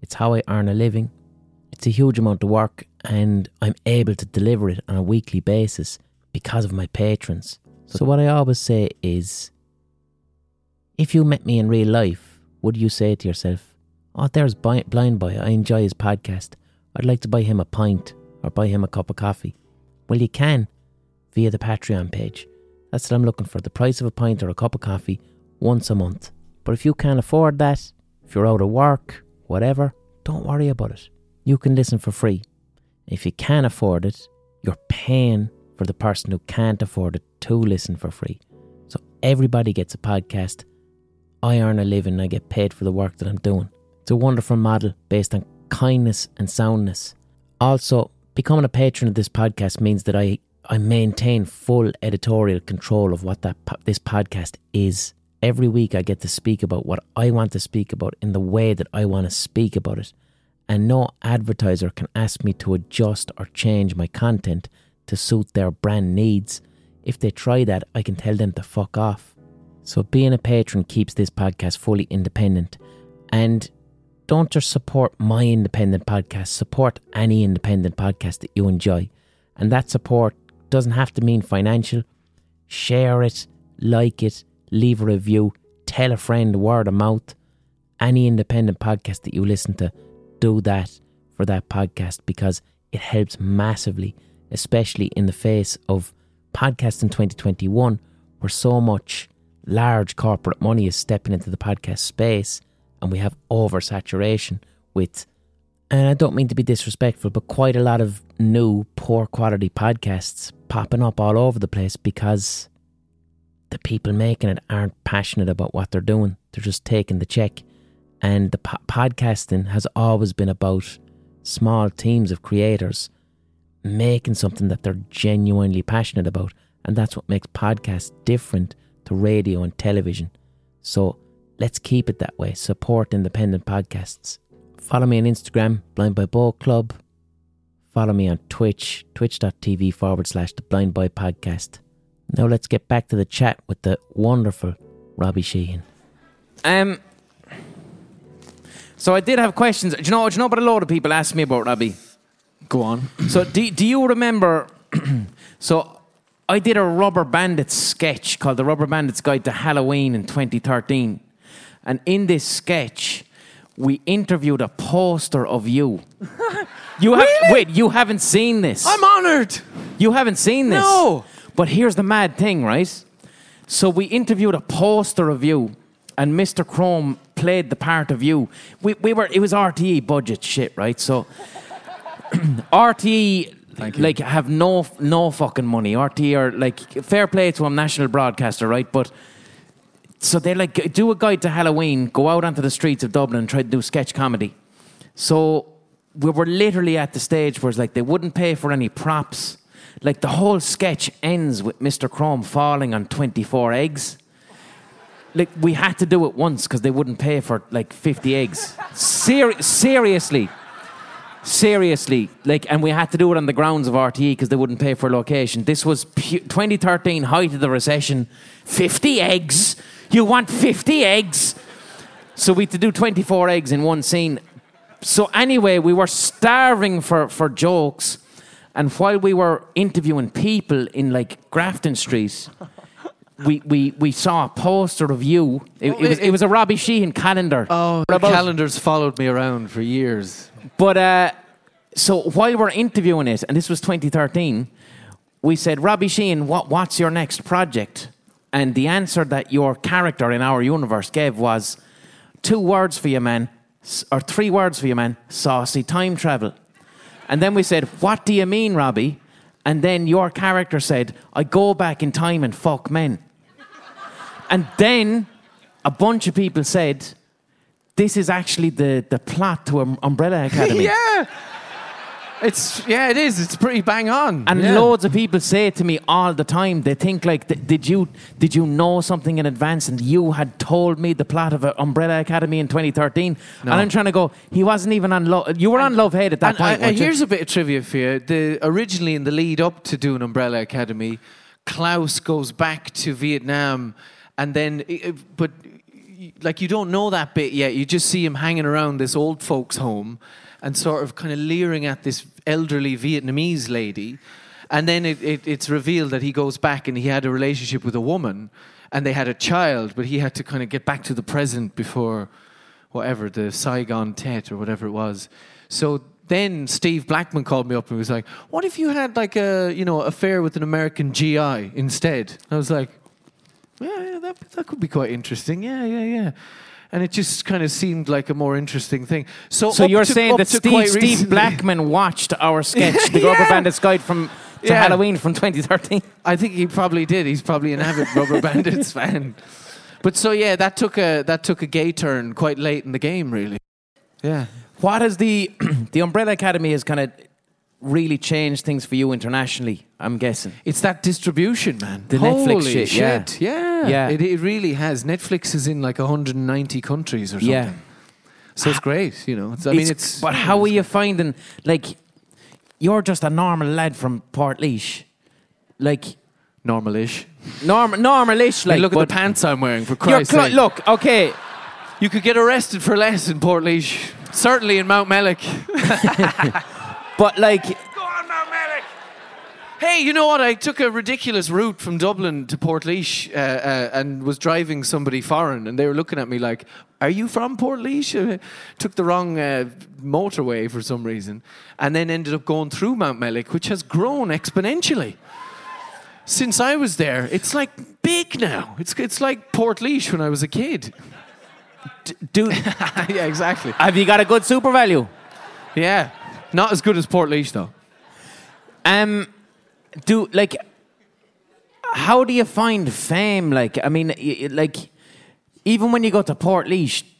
it's how I earn a living. It's a huge amount of work, and I'm able to deliver it on a weekly basis because of my patrons. So, what I always say is if you met me in real life, would you say to yourself, Oh, there's Blind Boy, I enjoy his podcast. I'd like to buy him a pint or buy him a cup of coffee? Well, you can via the Patreon page. That's what I'm looking for the price of a pint or a cup of coffee once a month. But if you can't afford that, if you're out of work, whatever, don't worry about it. You can listen for free. If you can't afford it, you're paying for the person who can't afford it to listen for free. So everybody gets a podcast. I earn a living, and I get paid for the work that I'm doing. It's a wonderful model based on kindness and soundness. Also, becoming a patron of this podcast means that I, I maintain full editorial control of what that this podcast is. Every week I get to speak about what I want to speak about in the way that I want to speak about it. And no advertiser can ask me to adjust or change my content to suit their brand needs. If they try that, I can tell them to fuck off. So being a patron keeps this podcast fully independent. And don't just support my independent podcast, support any independent podcast that you enjoy. And that support doesn't have to mean financial. Share it, like it, leave a review, tell a friend, word of mouth. Any independent podcast that you listen to, do that for that podcast because it helps massively, especially in the face of podcasts in 2021 where so much large corporate money is stepping into the podcast space and we have oversaturation with, and I don't mean to be disrespectful, but quite a lot of new poor quality podcasts popping up all over the place because the people making it aren't passionate about what they're doing. They're just taking the check. And the po- podcasting has always been about small teams of creators making something that they're genuinely passionate about. And that's what makes podcasts different to radio and television. So let's keep it that way. Support independent podcasts. Follow me on Instagram, Blind Boy Boat Club. Follow me on Twitch, twitch.tv forward slash the Blind Boy Podcast. Now let's get back to the chat with the wonderful Robbie Sheehan. Um. So I did have questions. Do you know? Do you know? But a lot of people asked me about Robbie. Go on. So do, do you remember? *clears throat* so I did a Rubber Bandits sketch called "The Rubber Bandits Guide to Halloween" in 2013, and in this sketch, we interviewed a poster of you. *laughs* You have Really? wait. You haven't seen this. I'm honored. You haven't seen this. No. But here's the mad thing, right? So we interviewed a poster of you, and Mr. Chrome played the part of you. We, we were, it was RTE budget shit, right? So *clears throat* RTE like have no no fucking money. RTE are like fair play to a national broadcaster, right? But so they like do a guide to Halloween, go out onto the streets of Dublin, try to do sketch comedy. So we were literally at the stage where it's like they wouldn't pay for any props. Like the whole sketch ends with Mr. Chrome falling on 24 eggs. Like we had to do it once because they wouldn't pay for like 50 eggs. Ser- seriously. Seriously, like, and we had to do it on the grounds of RTE because they wouldn't pay for location. This was pu- 2013, height of the recession. 50 eggs? You want 50 eggs? So we had to do 24 eggs in one scene. So anyway, we were starving for, for jokes. And while we were interviewing people in like Grafton Street, *laughs* we, we, we saw a poster of you. It, it was, it was a Robbie Sheehan calendar. Oh, the calendars followed me around for years. But uh, so while we're interviewing it, and this was 2013, we said, Robbie Sheehan, what, what's your next project? And the answer that your character in our universe gave was two words for you, man, or three words for you, man saucy time travel. And then we said, What do you mean, Robbie? And then your character said, I go back in time and fuck men. And then a bunch of people said, This is actually the, the plot to Um- Umbrella Academy. *laughs* yeah. It's yeah, it is. It's pretty bang on. And yeah. loads of people say it to me all the time, they think like, did you did you know something in advance and you had told me the plot of Umbrella Academy in 2013? No. And I'm trying to go, he wasn't even on love. You were on Love Hate at that And, point. and- and here's a bit of trivia for you. The, originally, in the lead up to doing Umbrella Academy, Klaus goes back to Vietnam, and then, but like you don't know that bit yet. You just see him hanging around this old folks' home, and sort of kind of leering at this elderly Vietnamese lady, and then it, it, it's revealed that he goes back and he had a relationship with a woman, and they had a child, but he had to kind of get back to the present before whatever, the Saigon Tet or whatever it was. So then Steve Blackman called me up and was like, "What if you had like a you know affair with an American GI instead?" I was like, "Yeah, yeah that that could be quite interesting. Yeah, yeah, yeah." And it just kind of seemed like a more interesting thing. So, so you're to- saying that Steve, Steve *laughs* Blackman watched our sketch, The *laughs* Rubber Yeah. Bandits Guide from to Yeah. Halloween from 2013? I think he probably did. He's probably an avid Rubber *laughs* Bandits fan. But so yeah, that took a that took a gay turn quite late in the game, really. Yeah. What has the *clears throat* the Umbrella Academy has kind of really changed things for you internationally? I'm guessing. It's that distribution, man. The Netflix Holy shit, yeah. Yeah. Yeah. It, it really has. Netflix is in like 190 countries or something. Yeah. So it's great, you know. It's, I mean, it's. But how are you finding? Like, you're just a normal lad from Portlaoise. Like, normal-ish. normal, normalish. Like, look at the pants I'm wearing, for Christ's clo- sake. look, okay. You could get arrested for less in Portlaoise. Certainly in Mountmellick. *laughs* *laughs* But like, Go on, Mountmellick. Hey, you know what? I took a ridiculous route from Dublin to Port uh, uh, and was driving somebody foreign, and they were looking at me like, "Are you from Port Uh, took the wrong uh, motorway for some reason, and then ended up going through Mountmellick, which has grown exponentially. Since I was there, it's like big now. It's it's like Port when I was a kid. dude, *laughs* yeah, exactly. have you got a good SuperValu? Yeah, not as good as Port though. Um, do like, how do you find fame? Like, I mean, y- like, even when you go to Port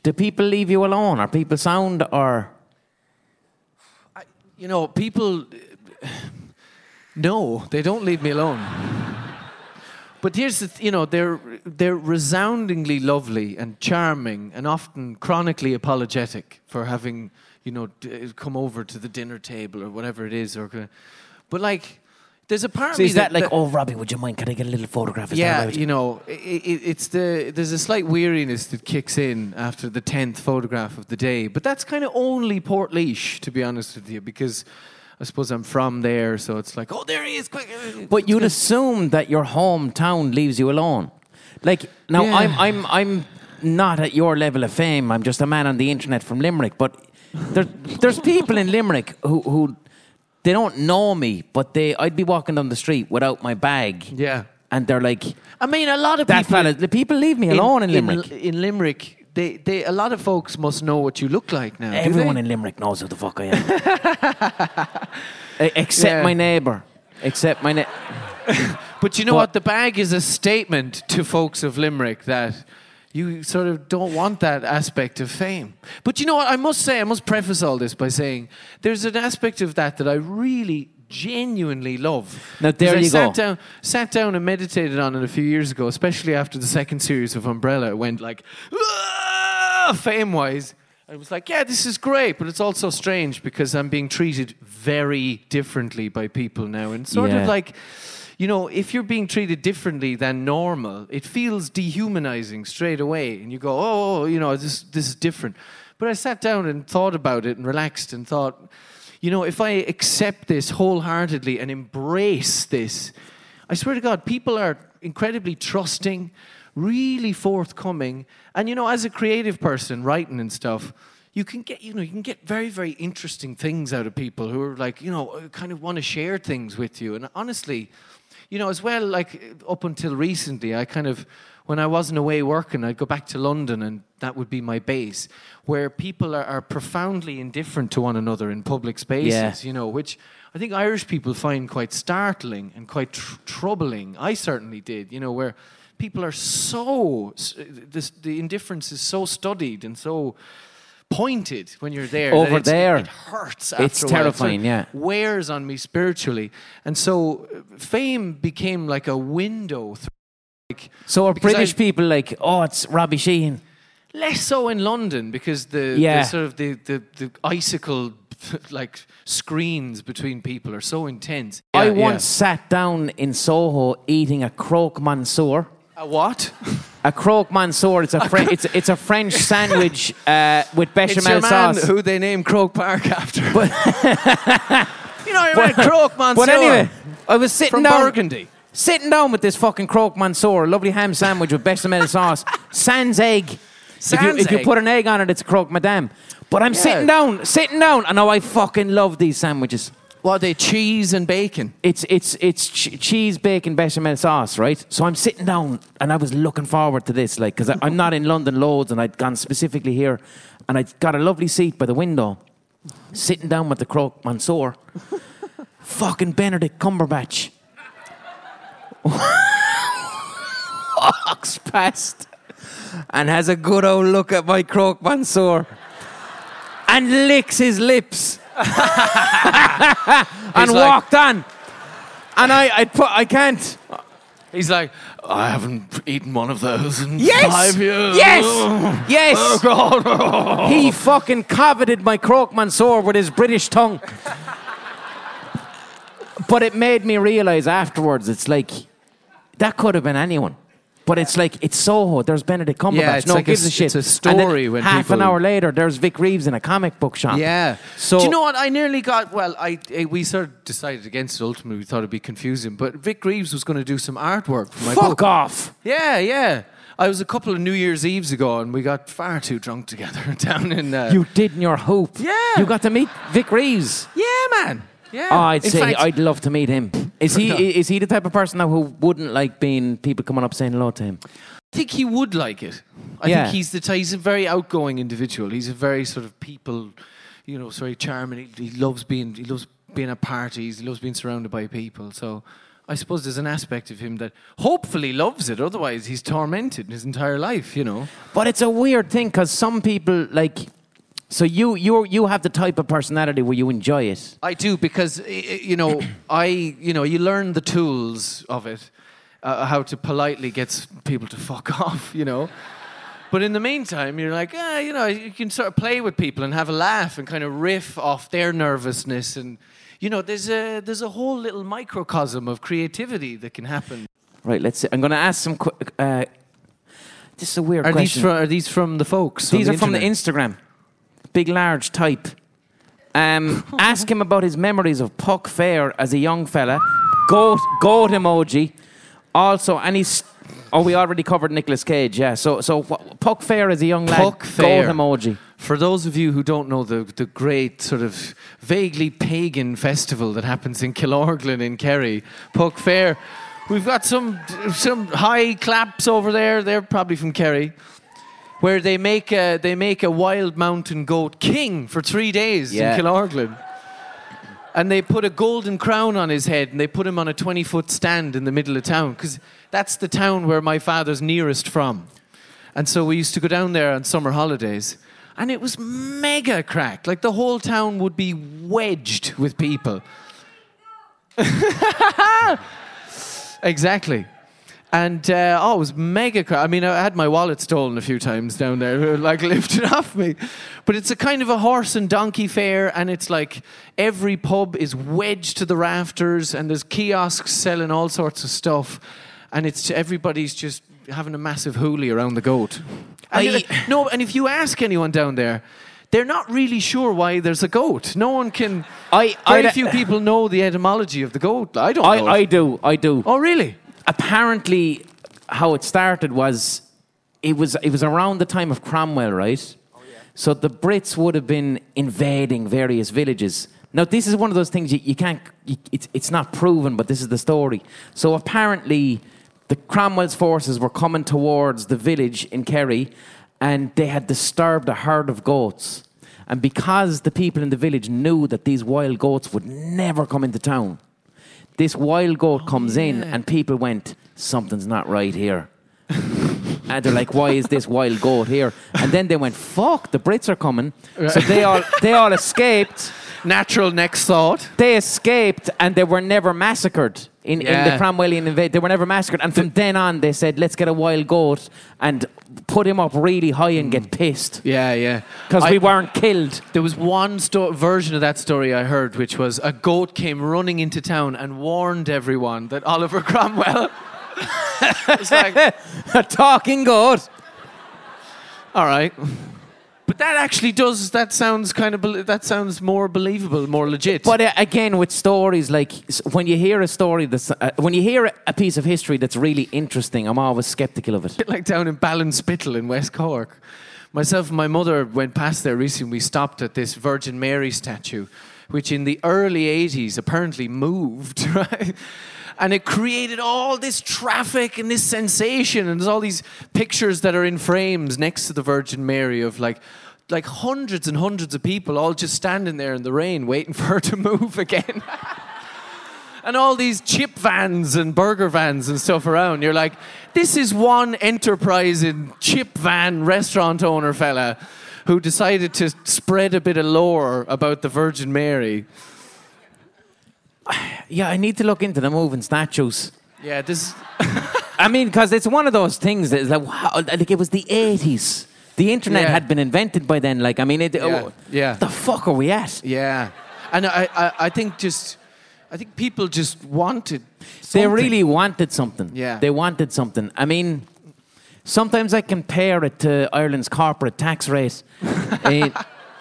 do people leave you alone? Are people sound or? You know, people. No, they don't leave me alone. But here's the, th- you know, they're they're resoundingly lovely and charming, and often chronically apologetic for having, you know, d- uh, come over to the dinner table or whatever it is, or. But like, there's a part So is that like, oh, Robbie, would you mind? Can I get a little photograph? Is yeah, you know, i i it's the there's a slight weariness that kicks in after the tenth photograph of the day, but that's kind of only Port to be honest with you, because I suppose I'm from there, so it's like, oh, there he is, quick! Uh, uh, but you'd assume that your hometown leaves you alone. Like now, Yeah. I'm I'm I'm not at your level of fame. I'm just a man on the internet from Limerick. But there, there's people in Limerick who who they don't know me, but they I'd be walking down the street without my bag, yeah. and they're like, I mean, a lot of "That people fella." The people leave me alone in, Limerick. In, Limerick, they, they, a lot of folks must know what you look like now. Everyone in Limerick knows who the fuck I am. *laughs* Except Yeah. my neighbour. Except my neighbour. *laughs* But you know But- what? The bag is a statement to folks of Limerick that you sort of don't want that aspect of fame. But you know what? I must say, I must preface all this by saying there's an aspect of that that I really genuinely love. Now, there 'Cause I you sat go. Down, sat down and meditated on it a few years ago, especially after the second series of Umbrella. It went like, ah! fame wise. I was like, yeah, this is great, but it's also strange because I'm being treated very differently by people now. And sort Yeah. of like, you know, if you're being treated differently than normal, it feels dehumanizing straight away. And you go, oh, oh, oh, you know, this, this is different. But I sat down and thought about it and relaxed and thought, you know, if I accept this wholeheartedly and embrace this, I swear to God, people are incredibly trusting, really forthcoming, and you know, as a creative person writing and stuff, you can get you know you can get very very interesting things out of people who are like you know kind of want to share things with you. And honestly, you know, as well, like up until recently, I kind of, when I wasn't away working, I'd go back to London and that would be my base, where people are, are profoundly indifferent to one another in public spaces, Yeah. you know, which I think Irish people find quite startling and quite tr- troubling. I certainly did, you know, where people are so, this, the indifference is so studied and so pointed when you're there. Over there. It hurts. It's terrifying, yeah. Wears on me spiritually. And so uh, fame became like a window. Through, like, So are Because British I- people like, oh, it's Robbie Sheehan? less so in London because the, Yeah. the sort of the, the, the icicle *laughs* like screens between people are so intense. I yeah. once sat down in Soho eating a croque monsieur. A what? A croque monsieur. It's a Fre- it's it's a French *laughs* sandwich uh, with it's bechamel your man sauce. who they named Croke Park after. But *laughs* you know, your man Croke Monsieur But anyway, I was sitting from down, Burgundy. sitting down with this fucking croque monsieur, a lovely ham sandwich with bechamel sauce, sans egg. if, you, Sans if you egg. put an egg on it, it's a croque madame. But I'm sitting down, sitting down, and now I fucking love these sandwiches. What they cheese and bacon. It's it's it's ch- cheese, bacon, bechamel sauce, right? So I'm sitting down, and I was looking forward to this, like, because I'm not in London loads, and I'd gone specifically here, and I'd got a lovely seat by the window, sitting down with the croque monsieur, *laughs* fucking Benedict Cumberbatch. *laughs* Walks past and has a good old look at my croque monsieur and licks his lips *laughs* and like- walked on. And I, I put, I can't. He's like, I haven't eaten one of those in Yes, five years. yes, yes. Oh God! *laughs* He fucking coveted my croque monsieur with his British tongue. but it made me realize afterwards, it's like that could have been anyone. But it's like it's Soho. There's Benedict Cumberbatch. Yeah, it's no like a gives a, s- shit. it's a story when half an hour later, there's Vic Reeves in a comic book shop. Yeah. So do you know what? I nearly got. Well, I eh, we sort of decided against it. Ultimately, we thought it'd be confusing. But Vic Reeves was going to do some artwork for my Fuck book. off. Yeah, yeah. I was a couple of New Year's Eves ago, and we got far too drunk together *laughs* down in. Uh, You did in your hoop. Yeah. You got to meet Vic Reeves. yeah, man. Yeah. Oh, I'd In say fact- I'd love to meet him. Is he *laughs* is he the type of person now who wouldn't like being people coming up saying hello to him? I think he would like it. I Yeah. think he's the ty- he's a very outgoing individual. He's a very sort of people, you know, very charming. He, he loves being he loves being at parties. He loves being surrounded by people. So I suppose there's an aspect of him that hopefully loves it. Otherwise, he's tormented his entire life. You know. But it's a weird thing because some people like. So you you you have the type of personality where you enjoy it. I do because you know *coughs* I you know you learn the tools of it, uh, how to politely get people to fuck *laughs* off. You know. But in the meantime, you're like, ah, you know, you can sort of play with people and have a laugh and kind of riff off their nervousness, and you know, there's a there's a whole little microcosm of creativity that can happen. Right. Let's. See. I'm going to ask some. qu- Uh, this is a weird Are these question. from are these from the folks? These are from the? Instagram. Big, large type. Um, *laughs* ask him about his memories of Puck Fair as a young fella. Goat, goat emoji. Also, and he's. Oh, we already covered Nicolas Cage. Yeah. So, so Puck Fair as a young lad. Puck Fair. Goat emoji. For those of you who don't know the, the great sort of vaguely pagan festival that happens in Killorglin in Kerry, Puck Fair, we've got some some high claps over there. They're probably from Kerry. Where they make a, they make a wild mountain goat king for three days Yeah. in Killorglin. And they put a golden crown on his head and they put him on a 20 foot stand in the middle of town because that's the town where my father's nearest from. And so we used to go down there on summer holidays and it was mega cracked. Like the whole town would be wedged with people. *laughs* exactly. And uh, oh, it was mega. Cra- I mean, I had my wallet stolen a few times down there, *laughs* like lifted off me. But it's a kind of a horse and donkey fair, and it's like every pub is wedged to the rafters, and there's kiosks selling all sorts of stuff, and it's everybody's just having a massive hoolie around the goat. And I- it- no, and if you ask anyone down there. They're not really sure why there's a goat. No one can. I- very I- few people know the etymology of the goat. I don't. I. I do, I do. oh, really? Apparently, how it started was it was it was around the time of Cromwell, right? Oh, yeah. So the Brits would have been invading various villages. Now, this is one of those things you, you can't. You, it's it's not proven, but this is the story. So apparently, the Cromwell's forces were coming towards the village in Kerry, and they had disturbed a herd of goats. And because the people in the village knew that these wild goats would never come into town, this wild goat oh, comes in and people went, something's not right here. and they're like, why is this wild goat here? And then they went, fuck, the Brits are coming. So they all, they all *laughs* escaped. Natural next thought. They escaped and they were never massacred in, in Yeah. the Cromwellian invasion. They were never massacred. And from then on, they said, let's get a wild goat and put him up really high and get mm. pissed. Yeah, yeah. Because I- we weren't killed. There was one sto- version of that story I heard, which was a goat came running into town and warned everyone that Oliver *laughs* Cromwell. *laughs* it's like, *laughs* a talking goat. all right. But that actually does. That sounds kind of. That sounds more believable, more legit. But uh, again, with stories like when you hear a story that's uh, when you hear a piece of history that's really interesting, I'm always skeptical of it. Bit like down in Ballinspittle in West Cork. Myself and my mother went past there recently. We stopped at this Virgin Mary statue, which in the early 80s apparently moved, *laughs* right? And it created all this traffic and this sensation. And there's all these pictures that are in frames next to the Virgin Mary of like, like hundreds and hundreds of people all just standing there in the rain waiting *laughs* for her to move again. *laughs* and all these chip vans and burger vans and stuff around. You're like, this is one enterprising chip van restaurant owner fella who decided to spread a bit of lore about the Virgin Mary. *sighs* Yeah, I need to look into the moving statues. Yeah, this. *laughs* I mean, because it's one of those things that is like, wow, like it was the 80s. The internet Yeah. had been invented by then. Like, I mean, it, Yeah, oh, yeah. the fuck are we at? Yeah, and I, I, I think just, I think people just wanted. They really wanted something. Yeah. They wanted something. I mean, sometimes I compare it to Ireland's corporate tax rate. *laughs* Eh,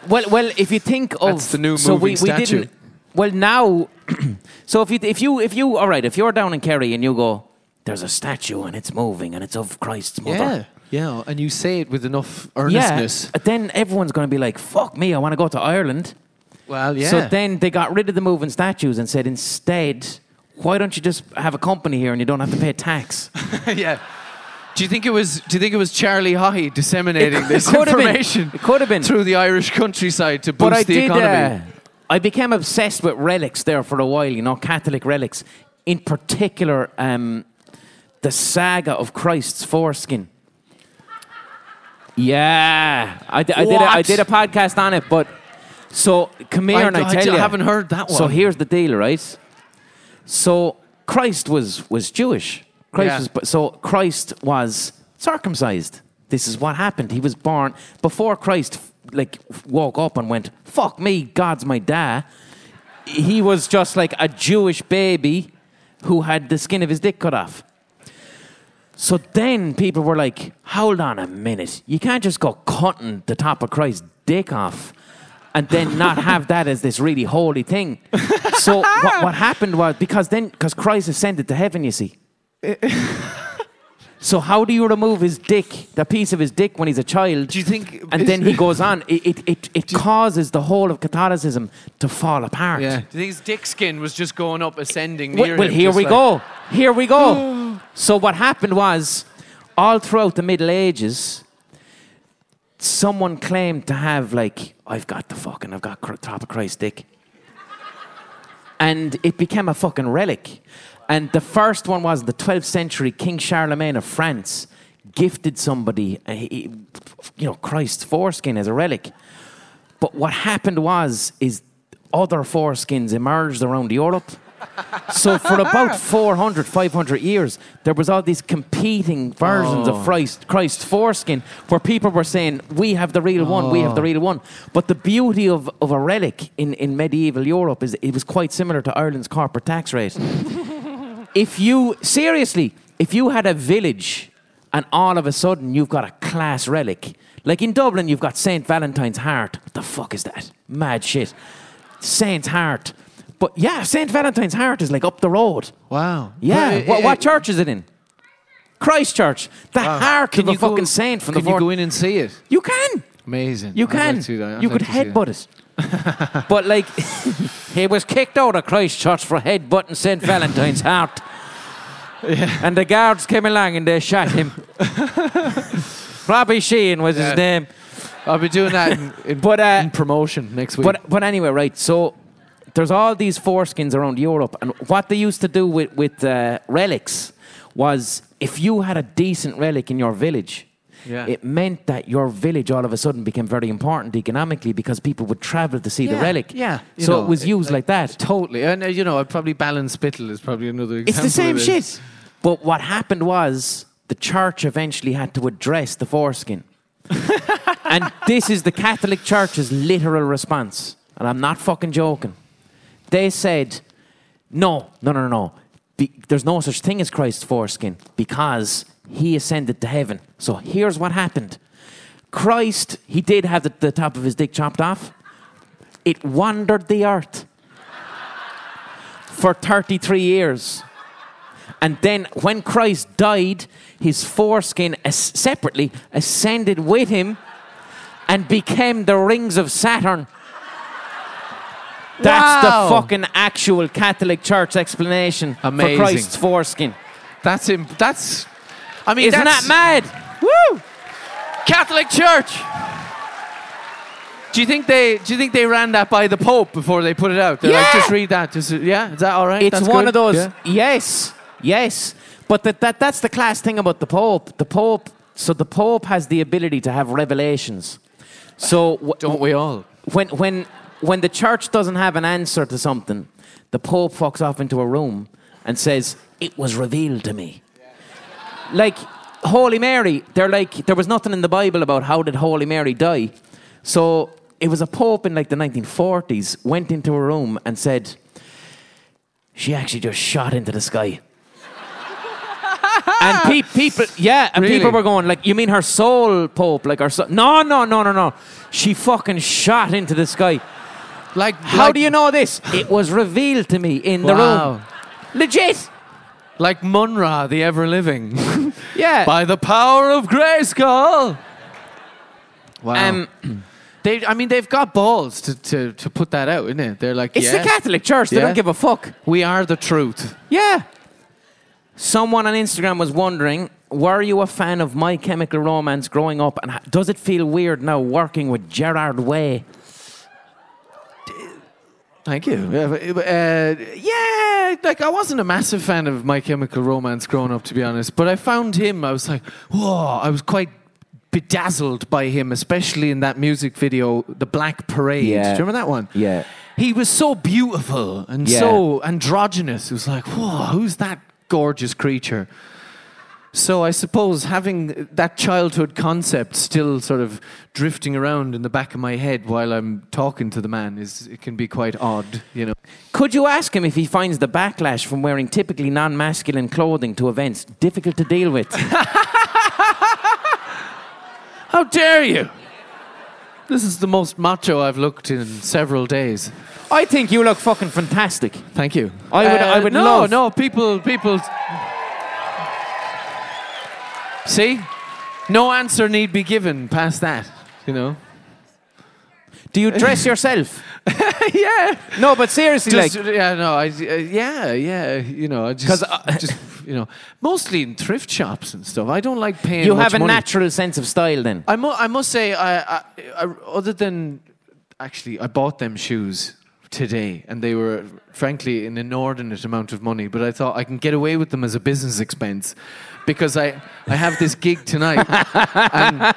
well, well, if you think of That's the new so we, moving we statue. didn't. Well, now, *clears throat* so if you if you if you all right, if you're down in Kerry and you go, there's a statue and it's moving and it's of Christ's mother. Yeah, yeah, and you say it with enough earnestness. Yeah, then everyone's going to be like, "Fuck me, I want to go to Ireland." Well, yeah. So then they got rid of the moving statues and said, instead, why don't you just have a company here and you don't have to pay tax? *laughs* yeah. Do you think it was? Do you think it was Charlie Haughey disseminating It this been. information? It could have been. through the Irish countryside to boost but I the did. economy. Uh, I became obsessed with relics there for a while. You know, Catholic relics, in particular, um, the saga of Christ's foreskin. Yeah, I, di- I did. A, I did a podcast on it, but so come here I- and I, I tell d- you, haven't heard that one. So here's the deal, right? So Christ was was Jewish. Christ Yeah. was, so Christ was circumcised. This is what happened. He was born before Christ, like woke up and went, "Fuck me, God's my dad." He was just like a Jewish baby who had the skin of his dick cut off. So then people were like, hold on a minute. You can't just go cutting the top of Christ's dick off and then not have that as this really holy thing. So what, what happened was because then because Christ ascended to heaven, you see. *laughs* So how do you remove his dick, the piece of his dick when he's a child? Do you think? and then he goes on. It, it, it, it causes the whole of Catholicism to fall apart. Yeah. Do you think his dick skin was just going up, ascending Well, near well him, here we like- go. Here we go. *gasps* so what happened was, all throughout the Middle Ages, someone claimed to have like I've got the fucking I've got top of Christ dick, and it became a fucking relic. And the first one was the 12th century King Charlemagne of France gifted somebody, he- you know, Christ's foreskin as a relic. But what happened was is other foreskins emerged around Europe. So for about *laughs* 400, 500 years, there was all these competing versions of oh. Christ, Christ's foreskin where people were saying, we have the real one, we have the oh. real one. But the beauty of, of a relic in, in medieval Europe is it was quite similar to Ireland's corporate tax rate. *laughs* if you, seriously, if you had a village and all of a sudden you've got a class relic, like in Dublin, you've got St. Valentine's Heart. What the fuck is that? Mad shit. Saint's Heart. But yeah, St. Valentine's Heart is like up the road. Wow. Yeah. But, what, uh, what church is it in? Christchurch. The heart Can of a you go- fucking saint from Can the you fourth. go in and see it? You can. Amazing. You I'd like can. to see that. I'd you could see headbutt it. But like, *laughs* he was kicked out of Christchurch for headbutting St. Valentine's Heart. And the guards came along and they shot him. *laughs* Robbie Sheehan was Yeah. his name. I'll be doing that in, in, But, uh, in promotion next week. But but anyway, right? So there's all these foreskins around Europe, and what they used to do with with uh, relics was if you had a decent relic in your village. Yeah. It meant that your village all of a sudden became very important economically because people would travel to see the relic. yeah, you So know, it was it- used like that. totally. And, uh, you know, probably Ballinspittle is probably another example. It's the same shit. But what happened was the church eventually had to address the foreskin. *laughs* and this is the Catholic Church's literal response. And I'm not fucking joking. They said, no, no, no, no. Be- there's no such thing as Christ's foreskin because he ascended to heaven. So here's what happened Christ, he did have the, the top of his dick chopped off, it wandered the earth for 33 years. And then when Christ died, his foreskin as- separately ascended with him and became the rings of Saturn. That's Wow. the fucking actual Catholic Church explanation Amazing. for Christ's foreskin. That's him. That's. I mean, Isn't that mad? Woo! Catholic Church. Do you think they? Do you think they ran that by the Pope before they put it out? They're like, just read that. Just yeah. Is that all right? It's That's one good? of those. Yeah. Yes, yes. But that, that that's the class thing about the Pope. The Pope. So the Pope has the ability to have revelations. So w- Don't we all? when when when the church doesn't have an answer to something, the Pope walks off into a room and says, "It was revealed to me." Like Holy Mary, they're like there was nothing in the Bible about how did Holy Mary die, so it was a Pope in like the 1940s went into a room and said, "She actually just shot into the sky." and *laughs* pe- people, yeah, and Really? people were going like, "You mean her soul, Pope? Like her soul?" No, no, no, no, no. She fucking shot into the sky. Like How like, do you know this? It was revealed to me in the Wow. room. Legit. Like Mumm-Ra, the ever living, *laughs* Yeah. by the power of Grayskull. Wow. um, *clears throat* they, I mean, they've got balls to, to, to put that out, isn't it? They're like, it's yeah, the Catholic Church. They Yeah. don't give a fuck. we are the truth. Yeah. Someone on Instagram was wondering, were you a fan of My Chemical Romance growing up, and ha- does it feel weird now working with Gerard Way? Thank you. Yeah, uh, yeah, like I wasn't a massive fan of My Chemical Romance growing up, to be honest. But I found him. I was like, whoa! I was quite bedazzled by him, especially in that music video, "The Black Parade." Yeah. Do you remember that one? Yeah. He was so beautiful and Yeah. so androgynous. It was like, whoa! Who's that gorgeous creature? So I suppose having that childhood concept still sort of drifting around in the back of my head while I'm talking to the man is it can be quite odd, you know. Could you ask him if he finds the backlash from wearing typically non masculine clothing to events difficult to deal with? *laughs* How dare you? This is the most macho I've looked in several days. I think you look fucking fantastic. Thank you. I would- I would uh, no, love- No, people, people. See, no answer need be given past that. You know. Do you dress yourself? *laughs* yeah. no, but seriously, Just, like, yeah, no, I, uh, yeah, yeah, you know, I just, I- *laughs* just, you know, mostly in thrift shops and stuff. I don't like paying. you have a money. natural sense of style then. I, mu- I must say, I, I, I, other than actually, I bought them shoes today, and they were frankly an inordinate amount of money. But I thought I can get away with them as a business expense because I, I have this gig tonight, *laughs* and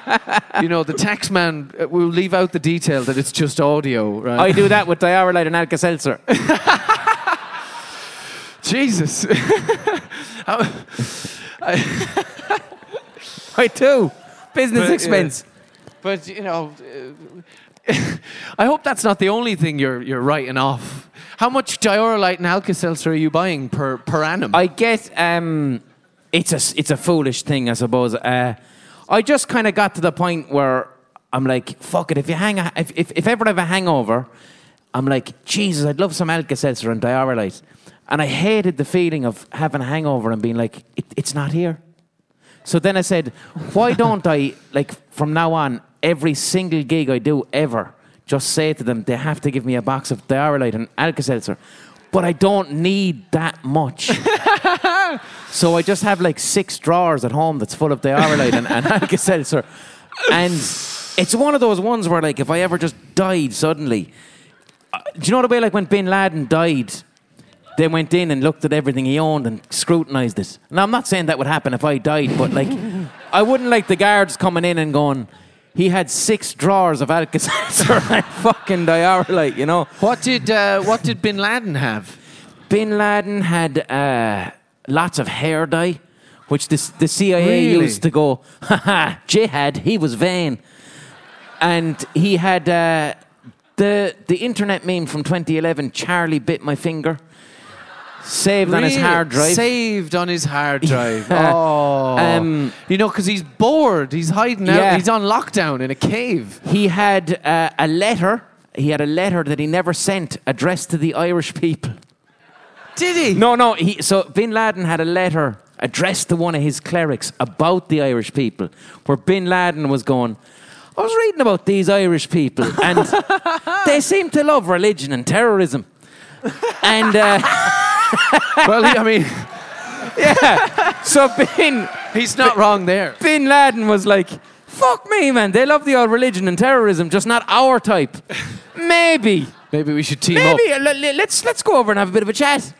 you know the tax man uh, will leave out the detail that it's just audio, right? I do that with Dioralyte and Alka Seltzer. *laughs* Jesus. *laughs* How- I do. Business But, yeah. expense. But you know, uh, I hope that's not the only thing you're you're writing off. How much Dioralyte and Alka-Seltzer are you buying per per annum? I get um, it's a it's a foolish thing, I suppose. Uh, I just kind of got to the point where I'm like, fuck it. If you hang, a, if, if if ever I have a hangover, I'm like, Jesus, I'd love some Alka Seltzer and Dioralyte, and I hated the feeling of having a hangover and being like, it, it's not here. So then I said, why don't I *laughs* like from now on every single gig I do ever just say to them they have to give me a box of Dioralyte and Alka Seltzer, but I don't need that much. *laughs* So I just have like six drawers at home that's full of Dioralyte and, and Alka Seltzer. And it's one of those ones where, like, if I ever just died suddenly, uh, do you know the way, like, when Bin Laden died, they went in and looked at everything he owned and scrutinized it. Now, I'm not saying that would happen if I died, but, like, I wouldn't like the guards coming in and going, he had six drawers of Alka Seltzer and *laughs* fucking Dioralyte, you know? what did uh, what did Bin Laden have? Bin Laden had uh, lots of hair dye, which the, the CIA Really? used to go, *laughs* ha ha, jihad, he was vain. And he had uh, the, the internet meme from 2011, Charlie bit my finger, saved on his hard drive. Saved on his hard *laughs* drive. Oh, Um, you know, because he's bored. He's hiding out. Yeah. He's on lockdown in a cave. he had uh, a letter. He had a letter that he never sent addressed to the Irish people. Did he? No, no. He, so Bin Laden had a letter addressed to one of his clerics about the Irish people, where Bin Laden was going. I was reading about these Irish people, and *laughs* they seem to love religion and terrorism. And uh, *laughs* *laughs* well, I mean, *laughs* yeah. so Bin he's not wrong there. Bin Laden was like, "Fuck me, man. They love the old religion and terrorism, just not our type." *laughs* Maybe. Maybe we should team up. Maybe le- le- let's let's go over and have a bit of a chat.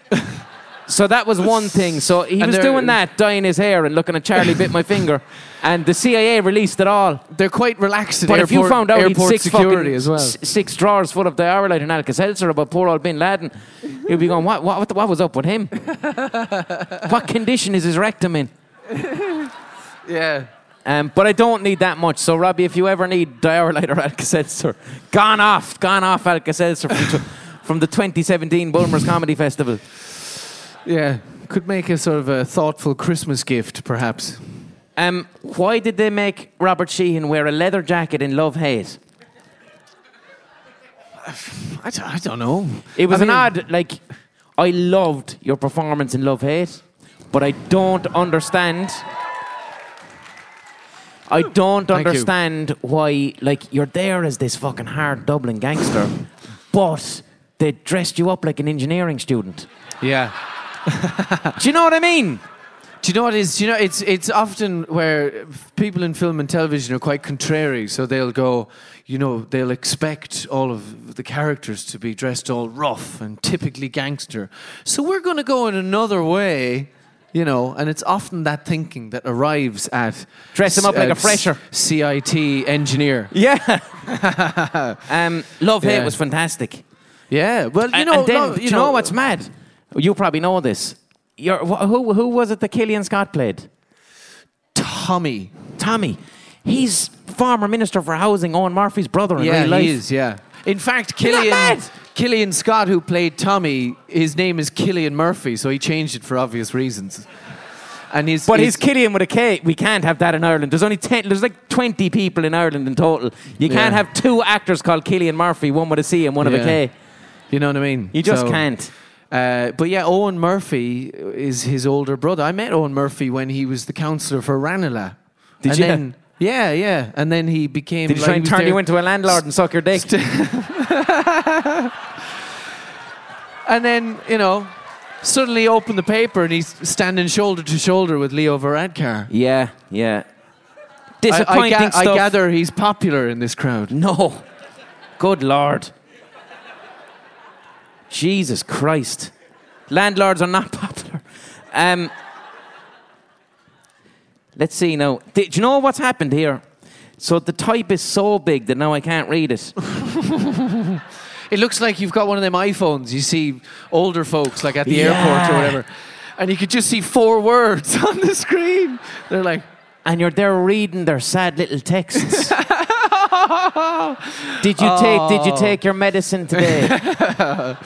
so that was one thing. So he was there- doing that, dyeing his hair and looking at Charlie bit my finger, and the CIA released it all. They're quite relaxed at But airport, if you found out he'd airport six fucking as well. s- six drawers full of Dioralyte and Alka-Seltzer about poor old Bin Laden, you'd be going, what, what, what, what was up with him? *laughs* what condition is his rectum in? *laughs* Yeah. Um, but I don't need that much. So, Robbie, if you ever need Dioralyte or Alka-Seltzer, gone off, gone off Alka-Seltzer from, tw- *laughs* from the 2017 Bulmers Comedy Festival. Yeah. Could make a sort of a thoughtful Christmas gift, perhaps. Um, why did they make Robert Sheehan wear a leather jacket in Love Hate? I don't, I don't know. It was I an mean- odd, like, I loved your performance in Love Hate, but I don't understand. I don't Thank you. understand why, like, you're there as this fucking hard Dublin gangster, but they dressed you up like an engineering student. Yeah. Do you know what I mean? Do you know what it is? Do you know it's it's often where people in film and television are quite contrary, so they'll go, you know, they'll expect all of the characters to be dressed all rough and typically gangster. So we're going to go in another way, you know, and it's often that thinking that arrives at Dress 'em up like a fresher. CIT engineer. Yeah. *laughs* um, Love Hate Yeah. was fantastic. Yeah, well, you know, and then, lo- do you know, what's mad? You probably know this. You're, who, who was it that Killian Scott played? Tommy. Tommy. He's former Minister for Housing, Eoghan Murphy's brother in Yeah, real life. he is. Yeah. In fact, Killian? Killian Scott, who played Tommy, his name is Killian Murphy, so he changed it for obvious reasons. And he's But he's Killian with a K. We can't have that in Ireland. There's only ten. There's like 20 people in Ireland in total. You can't Yeah. have two actors called Killian Murphy, one with a C and one of a K. You know what I mean? You just So, can't. Uh, but yeah, Eoghan Murphy is his older brother. I met Eoghan Murphy when he was the councillor for Ranelagh. Did and you? Then, Yeah, yeah. And then he became. Did he like, try and turn there- you into a landlord and suck your dick? *laughs* And then you know, suddenly open the paper and he's standing shoulder to shoulder with Leo Varadkar. yeah, yeah. Disappointing I, ga- I gather he's popular in this crowd. No. Good Lord. Jesus Christ. Landlords are not *laughs* popular. Um, let's see now. Do you know what's happened here? So the type is so big that now I can't read it. *laughs* It looks like you've got one of them iPhones. You see older folks like at the airport or whatever, and you could just see four words *laughs* on the screen. They're like, And you're there reading their sad little texts. *laughs* did you take did you take your medicine today? *laughs*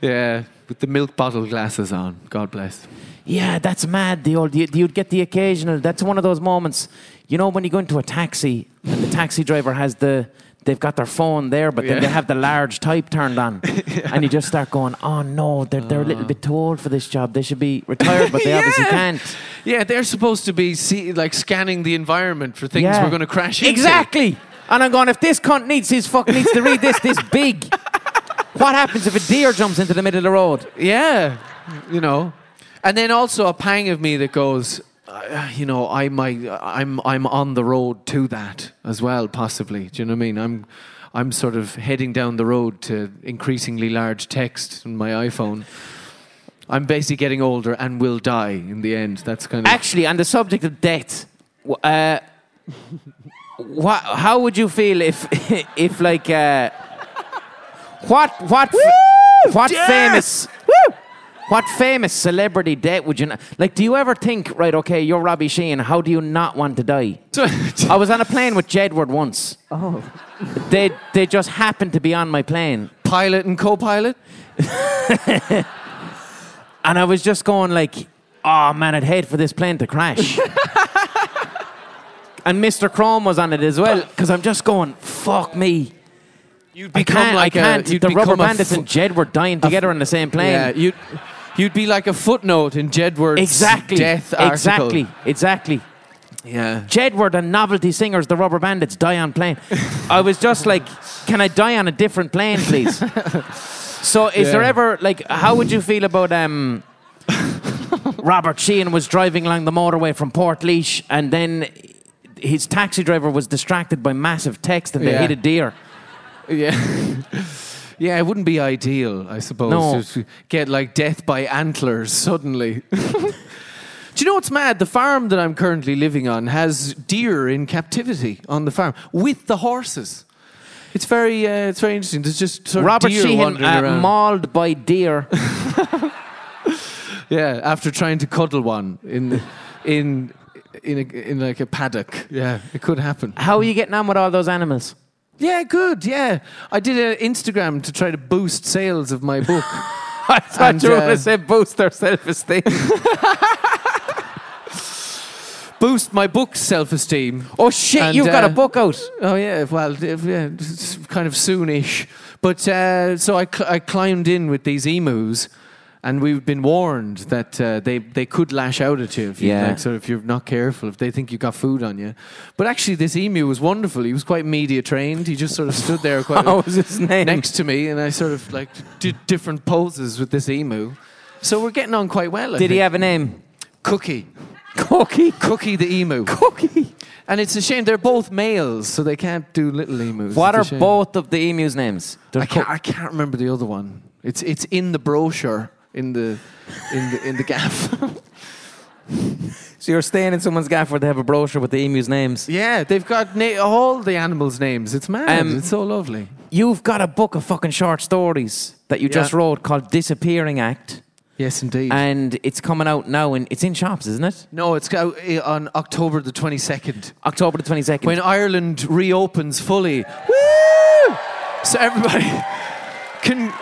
yeah, with the milk bottle glasses on. God bless. Yeah, that's mad. The old you, you'd get the occasional. That's one of those moments, you know, when you go into a taxi and the taxi driver has the. They've got their phone there, but then Yeah. they have the large type turned on, *laughs* and you just start going, "Oh no, they're they're a little bit too old for this job. They should be retired, but they obviously Yeah. can't." Yeah, they're supposed to be see, like scanning the environment for things we're going to crash into. Exactly. And I'm going, if this cunt needs his fucking needs to read this this big, what happens if a deer jumps into the middle of the road? Yeah, you know, and then also a pang of me that goes, uh, you know, I might, I'm, I'm on the road to that as well, possibly. Do you know what I mean? I'm, I'm sort of heading down the road to increasingly large text on my iPhone. I'm basically getting older and will die in the end. That's kind of Actually, on the subject of death, uh, what, how would you feel if, *laughs* if like, uh, what, what, f- what famous, what famous celebrity death would you, not, like, do you ever think, right, okay, you're Robbie Sheehan, how do you not want to die? *laughs* I was on a plane with Jedward once. Oh. They, they just happened to be on my plane. pilot and co-pilot. *laughs* And I was just going like, oh man, I'd hate for this plane to crash. And Mr. Chrome was on it as well, because I'm just going, fuck me. You'd I can't, I can't. you'd the rubber bandits and Jedward dying together on the same plane. Yeah, you'd, you'd be like a footnote in Jedward's exactly. death article. Exactly. Exactly. Yeah. Jedward and novelty singers, the rubber bandits, die on plane. I was just like, can I die on a different plane, please? *laughs* so, is there ever like, how would you feel about um, *laughs* Robert Sheehan was driving along the motorway from Portlaoise, and then his taxi driver was distracted by massive text, and they Yeah. hit a deer. *laughs* Yeah. yeah, it wouldn't be ideal, I suppose. No. To get like death by antlers suddenly. *laughs* Do you know what's mad? The farm that I'm currently living on has deer in captivity on the farm with the horses. It's very, uh, it's very interesting. There's just sort of Robert deer Sheehan wandering uh, around. mauled by deer. *laughs* yeah, after trying to cuddle one in, in, in, a, in like a paddock. Yeah, it could happen. How are you getting on with all those animals? Yeah, good. Yeah, I did an Instagram to try to boost sales of my book. *laughs* I thought And, you were uh, going to say boost their self-esteem. *laughs* boost my book's self-esteem. oh shit, And, you've got a uh, book out. Oh yeah, well, if- yeah, it's kind of soonish. But uh, so I, cl- I climbed in with these emus, and we've been warned that uh, they they could lash out at you if you Yeah. like, sort of if you're not careful if they think you got food on you. But actually, this emu was wonderful. He was quite media trained. He just sort of stood there quite *laughs* What was his name? next to me, and I sort of like did different poses with this emu. So we're getting on quite well. I Did he have a name? Cookie? Cookie. Cookie the emu. Cookie. And it's a shame they're both males, so they can't do little emus. What are both of the emus' names? I can't, I can't remember the other one. It's it's in the brochure in the in the in the gaff. so you're staying in someone's gaff where they have a brochure with the emus' names. yeah, they've got na- all the animals' names. It's mad. Um, it's so lovely. You've got a book of fucking short stories that you just wrote called Disappearing Act, Yes, indeed. and it's coming out now. And it's in shops, isn't it? no, it's out uh, on October the twenty second October the twenty second. when Ireland reopens fully. Woo! So everybody *laughs* can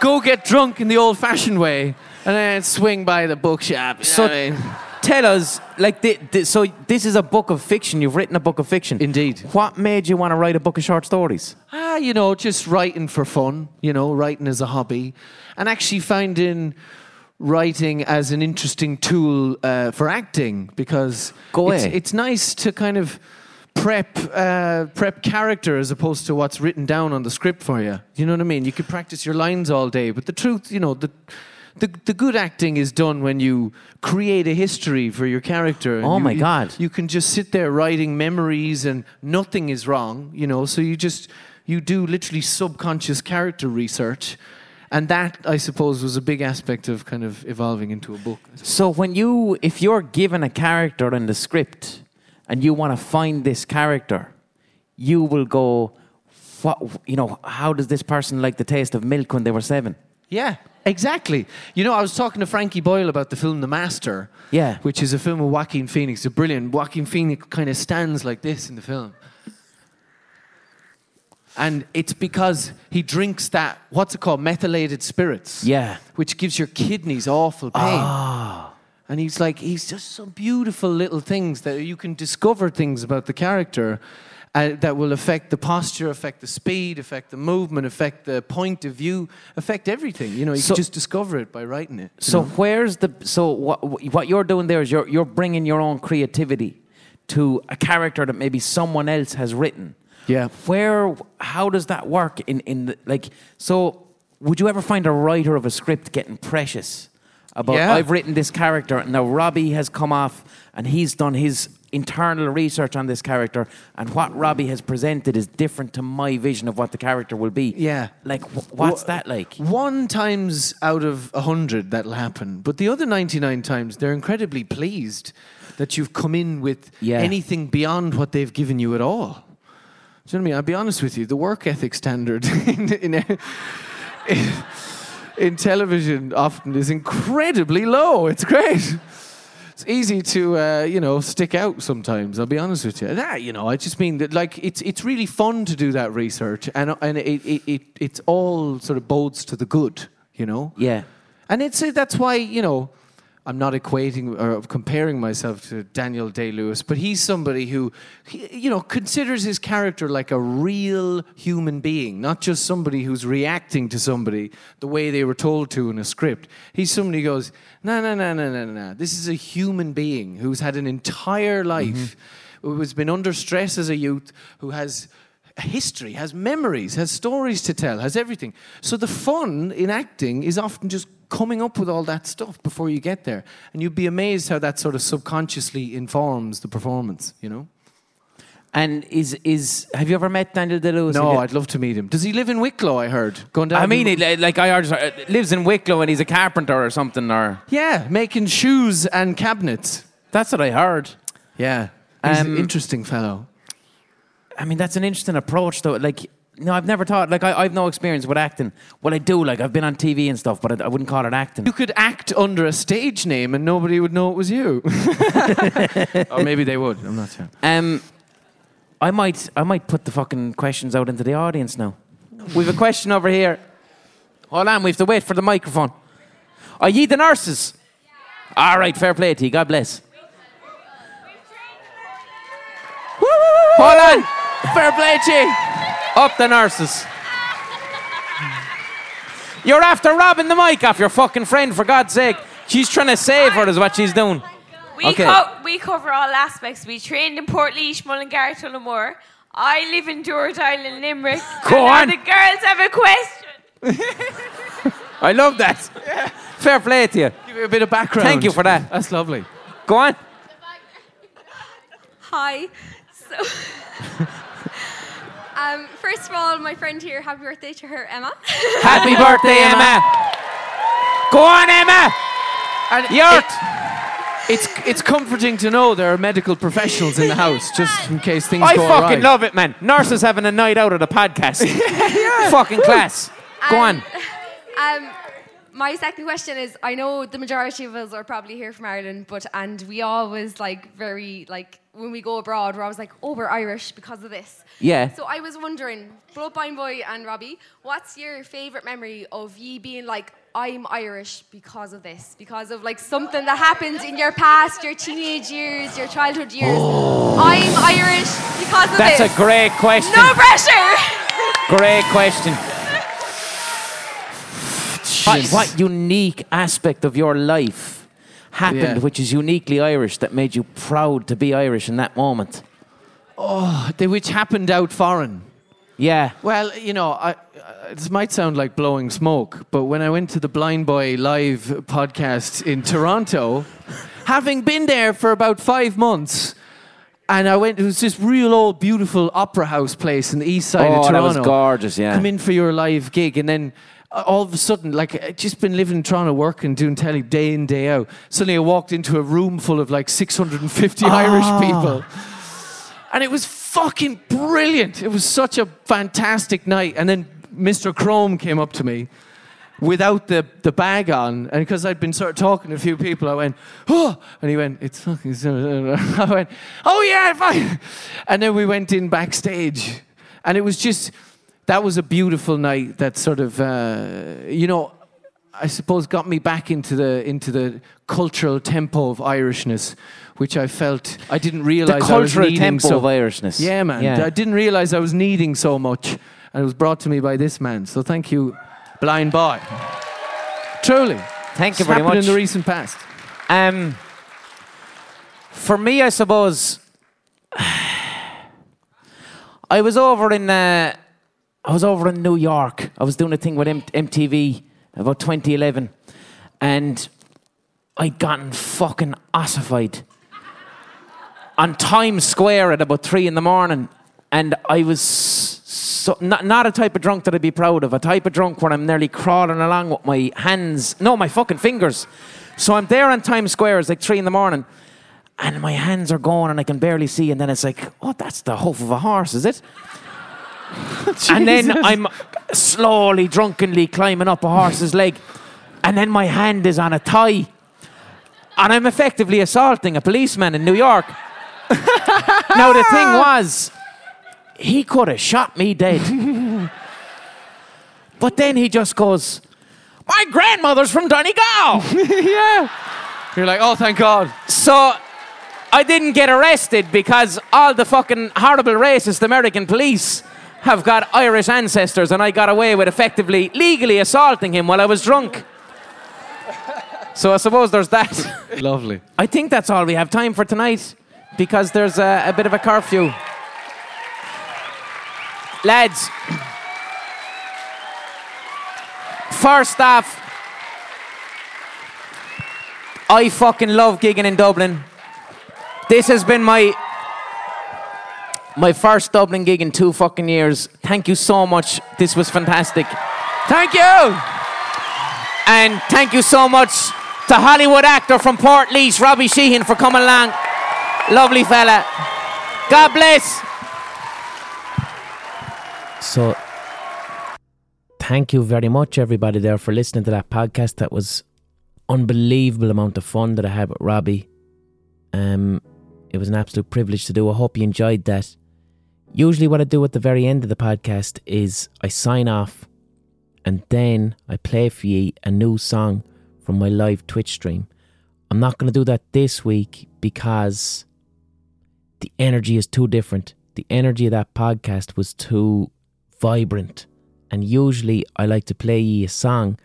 go get drunk in the old fashioned way and then swing by the bookshop. you know So- what I mean? Tell us, like, so this is a book of fiction. You've written a book of fiction. Indeed. What made you want to write a book of short stories? Ah, you know, just writing for fun, you know, writing as a hobby. And actually finding writing as an interesting tool uh, for acting because Go it's, away. it's nice to kind of prep uh, prep character as opposed to what's written down on the script for you. You know what I mean? You could practice your lines all day, but the truth, you know, the the, the good acting is done when you create a history for your character. Oh you- my you- God. You can just sit there writing memories and nothing is wrong, you know. So you just you do literally subconscious character research. And that, I suppose, was a big aspect of kind of evolving into a book. So when you, if you're given a character in the script and you want to find this character, you will go, what, you know, how does this person like the taste of milk when they were seven? Yeah, exactly. You know, I was talking to Frankie Boyle about the film The Master. Yeah. Which is a film with Joaquin Phoenix. It's brilliant. Joaquin Phoenix kind of stands like this in the film. And it's because he drinks that, what's it called, methylated spirits. Yeah. Which gives your kidneys awful pain. Ah. And he's like, he's just some beautiful little things that you can discover things about the character uh, that will affect the posture, affect the speed, affect the movement, affect the point of view, affect everything. You know, you So- can just discover it by writing it. So know? where's the, so what, what you're doing there is you're, you're bringing your own creativity to a character that maybe someone else has written. Yeah. Where, how does that work in, in the, like, so would you ever find a writer of a script getting precious about, Yeah. I've written this character, and now Robbie has come off and he's done his internal research on this character, and what Robbie has presented is different to my vision of what the character will be. Yeah. Like, wh- what's Wha- that like? One times out of a hundred that'll happen, but the other 99 times they're incredibly pleased that you've come in with Yeah. anything beyond what they've given you at all. Do you know what I mean? I'll be honest with you, the work ethic standard *laughs* in, in, in, in television often is incredibly low. It's great. It's easy to, uh, you know, stick out sometimes. I'll be honest with you. That, you know, I just mean that, like, it's it's really fun to do that research, and and it it, it it's all sort of bodes to the good, you know. Yeah. And it's uh, that's why you know I'm not equating or comparing myself to Daniel Day Lewis, but he's somebody who you know considers his character like a real human being, not just somebody who's reacting to somebody the way they were told to in a script. He's somebody who goes, no, no, no, no, no, no, no. This is a human being who's had an entire life, mm-hmm. who has been under stress as a youth, who has history, has memories, has stories to tell, has everything. So the fun in acting is often just coming up with all that stuff before you get there. And you'd be amazed how that sort of subconsciously informs the performance, you know? And is is have you ever met Daniel Day Lewis? No, I'd love to meet him. Does he live in Wicklow, I heard? Going down I mean, he, like I heard, uh, lives in Wicklow and he's a carpenter or something. Or Yeah, making shoes and cabinets. that's what I heard. Yeah. He's Um, an interesting fellow. I mean, that's an interesting approach, though. Like, no, I've never thought. Like, I, I've no experience with acting. Well, I do. Like, I've been on TV and stuff, but I, I wouldn't call it acting. You could act under a stage name and nobody would know it was you. *laughs* or maybe they would. I'm not sure. Um, I might, I might put the fucking questions out into the audience now. We've a question over here. Hold on, we have to wait for the microphone. Are ye the nurses? All right, fair play to you. God bless. Hold on. Fair play to you. Up the nurses. You're after robbing the mic off your fucking friend, for God's sake. She's trying to save her, is what she's doing. We, Okay. co- we cover all aspects. We trained in Port Portlaoise, Mullingar, Tullamore. I live in Dooradoyle in Limerick. Go and on. The girls have a question. *laughs* I love that. Fair play to you. Give you a bit of background. Thank you for that. That's lovely. Go on. Hi. So, *laughs* um, first of all, my friend here, happy birthday to her, Emma. Happy *laughs* birthday, Emma. Go on, Emma. And You're. It's it's comforting to know there are medical professionals in the house, just *laughs* in case things I go fucking awry. love it, man. Nurses having a night out at a podcast. *laughs* Fucking class. Go on. Um, my second question is: I know the majority of us are probably here from Ireland, but and we always like very like when we go abroad, we're always like, oh, we're Irish because of this. Yeah. So I was wondering, both Blind Boy and Robbie, what's your favourite memory of ye being like, I'm Irish because of this, because of like something that happened in your past, your teenage years, your childhood years. Oh. I'm Irish because of That's this. a great question. No pressure. Great question. What, what unique aspect of your life happened, Yeah. which is uniquely Irish, that made you proud to be Irish in that moment? Oh, they- which happened out foreign. Yeah. Well, you know, I, uh, this might sound like blowing smoke, but when I went to the Blind Boy live podcast in Toronto, *laughs* having been there for about five months, and I went, it was this real old, beautiful opera house place in the east side Oh, of that Toronto. was gorgeous, yeah. Come in for your live gig, and then all of a sudden, like, I'd just been living in Toronto, working, doing telly day in, day out. Suddenly I walked into a room full of like 650 Irish Ah. people. And it was fucking brilliant. It was such a fantastic night. And then Mr. Chrome came up to me without the, the bag on. And because I'd been sort of talking to a few people, I went, oh, and he went, it's fucking, *laughs* I went, oh yeah, fine. And then we went in backstage. And it was just, that was a beautiful night that sort of, uh, you know, I suppose got me back into the into the cultural tempo of Irishness, which I felt I didn't The realize I was cultural needing tempo so. of Irishness. Yeah, man. Yeah. I didn't realize I was needing so much, and it was brought to me by this man. So thank you, Blind Boy. Truly, Thank you very much. in the recent past. Um, for me, I suppose *sighs* I was over in uh, I was over in New York. I was doing a thing with M- MTV about 2011, and I'd gotten fucking ossified on Times Square at about three in the morning, and I was so not not a type of drunk that I'd be proud of. A type of drunk where I'm nearly crawling along with my hands, no, my fucking fingers. So I'm there on Times Square. It's like three in the morning, and my hands are going, and I can barely see. And then it's like, oh, that's the hoof of a horse, is it? *laughs* and then I'm slowly, drunkenly climbing up a horse's leg, and then my hand is on a tie, and I'm effectively assaulting a policeman in New York. *laughs* now the thing was, he could have shot me dead. *laughs* but then he just goes, My grandmother's from Donegal. yeah. You're like, oh, thank God. so I didn't get arrested because all the fucking horrible racist American police have got Irish ancestors, and I got away with effectively legally assaulting him while I was drunk. So I suppose there's that. *laughs* Lovely. I think that's all we have time for tonight because there's a, a bit of a curfew. Lads, first off, I fucking love gigging in Dublin. This has been my my first Dublin gig in two fucking years. Thank you so much. This was fantastic. Thank you. And thank you so much to Hollywood actor from Portlaoise, Robbie Sheehan, for coming along. Lovely fella. God bless. So, thank you very much, everybody, there for listening to that podcast. That was unbelievable amount of fun that I had with Robbie. Um, it was an absolute privilege to do. I hope you enjoyed that. Usually, what I do at the very end of the podcast is I sign off, and then I play for you a new song from my live Twitch stream. I'm not going to do that this week because the energy is too different. The energy of that podcast was too vibrant. And usually I like to play ye a song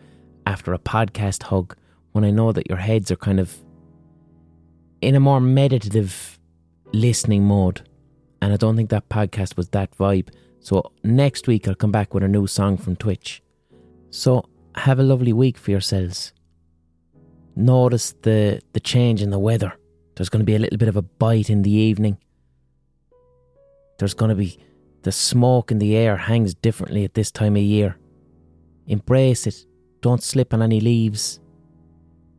after a podcast hug when I know that your heads are kind of in a more meditative listening mode. And I don't think that podcast was that vibe. So next week I'll come back with a new song from Twitch. So have a lovely week for yourselves. Notice the, the change in the weather. There's going to be a little bit of a bite in the evening. There's going to be the smoke in the air hangs differently at this time of year. Embrace it. Don't slip on any leaves.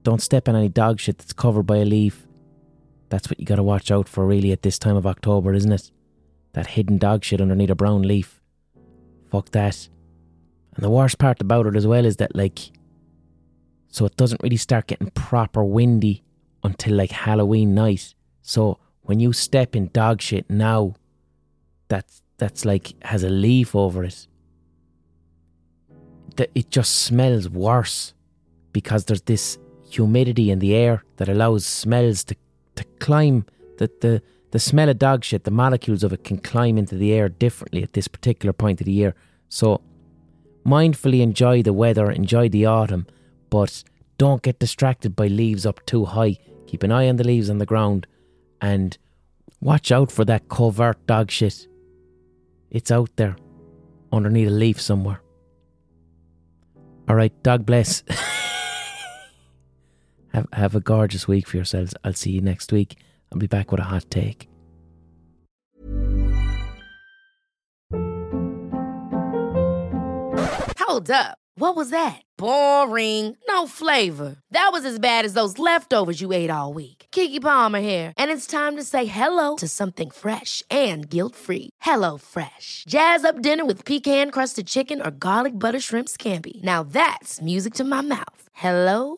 Don't step on any dog shit that's covered by a leaf. That's what you got to watch out for, really, at this time of October, isn't it? That hidden dog shit underneath a brown leaf. Fuck that. And the worst part about it as well is that, like, so it doesn't really start getting proper windy until like Halloween night. So when you step in dog shit now, that's that's like has a leaf over it. That it just smells worse because there's this humidity in the air that allows smells to, to climb. That the the smell of dog shit, the molecules of it can climb into the air differently at this particular point of the year. So mindfully enjoy the weather, enjoy the autumn, but don't get distracted by leaves up too high. Keep an eye on the leaves on the ground and watch out for that covert dog shit. It's out there underneath a leaf somewhere. All right, dog bless. *laughs* have have a gorgeous week for yourselves. I'll see you next week. I'll be back with a hot take. Hold up. What was that? Boring. No flavor. That was as bad as those leftovers you ate all week. Keke Palmer here, and it's time to say hello to something fresh and guilt-free. Hello Fresh. Jazz up dinner with pecan-crusted chicken or garlic butter shrimp scampi. Now that's music to my mouth. Hello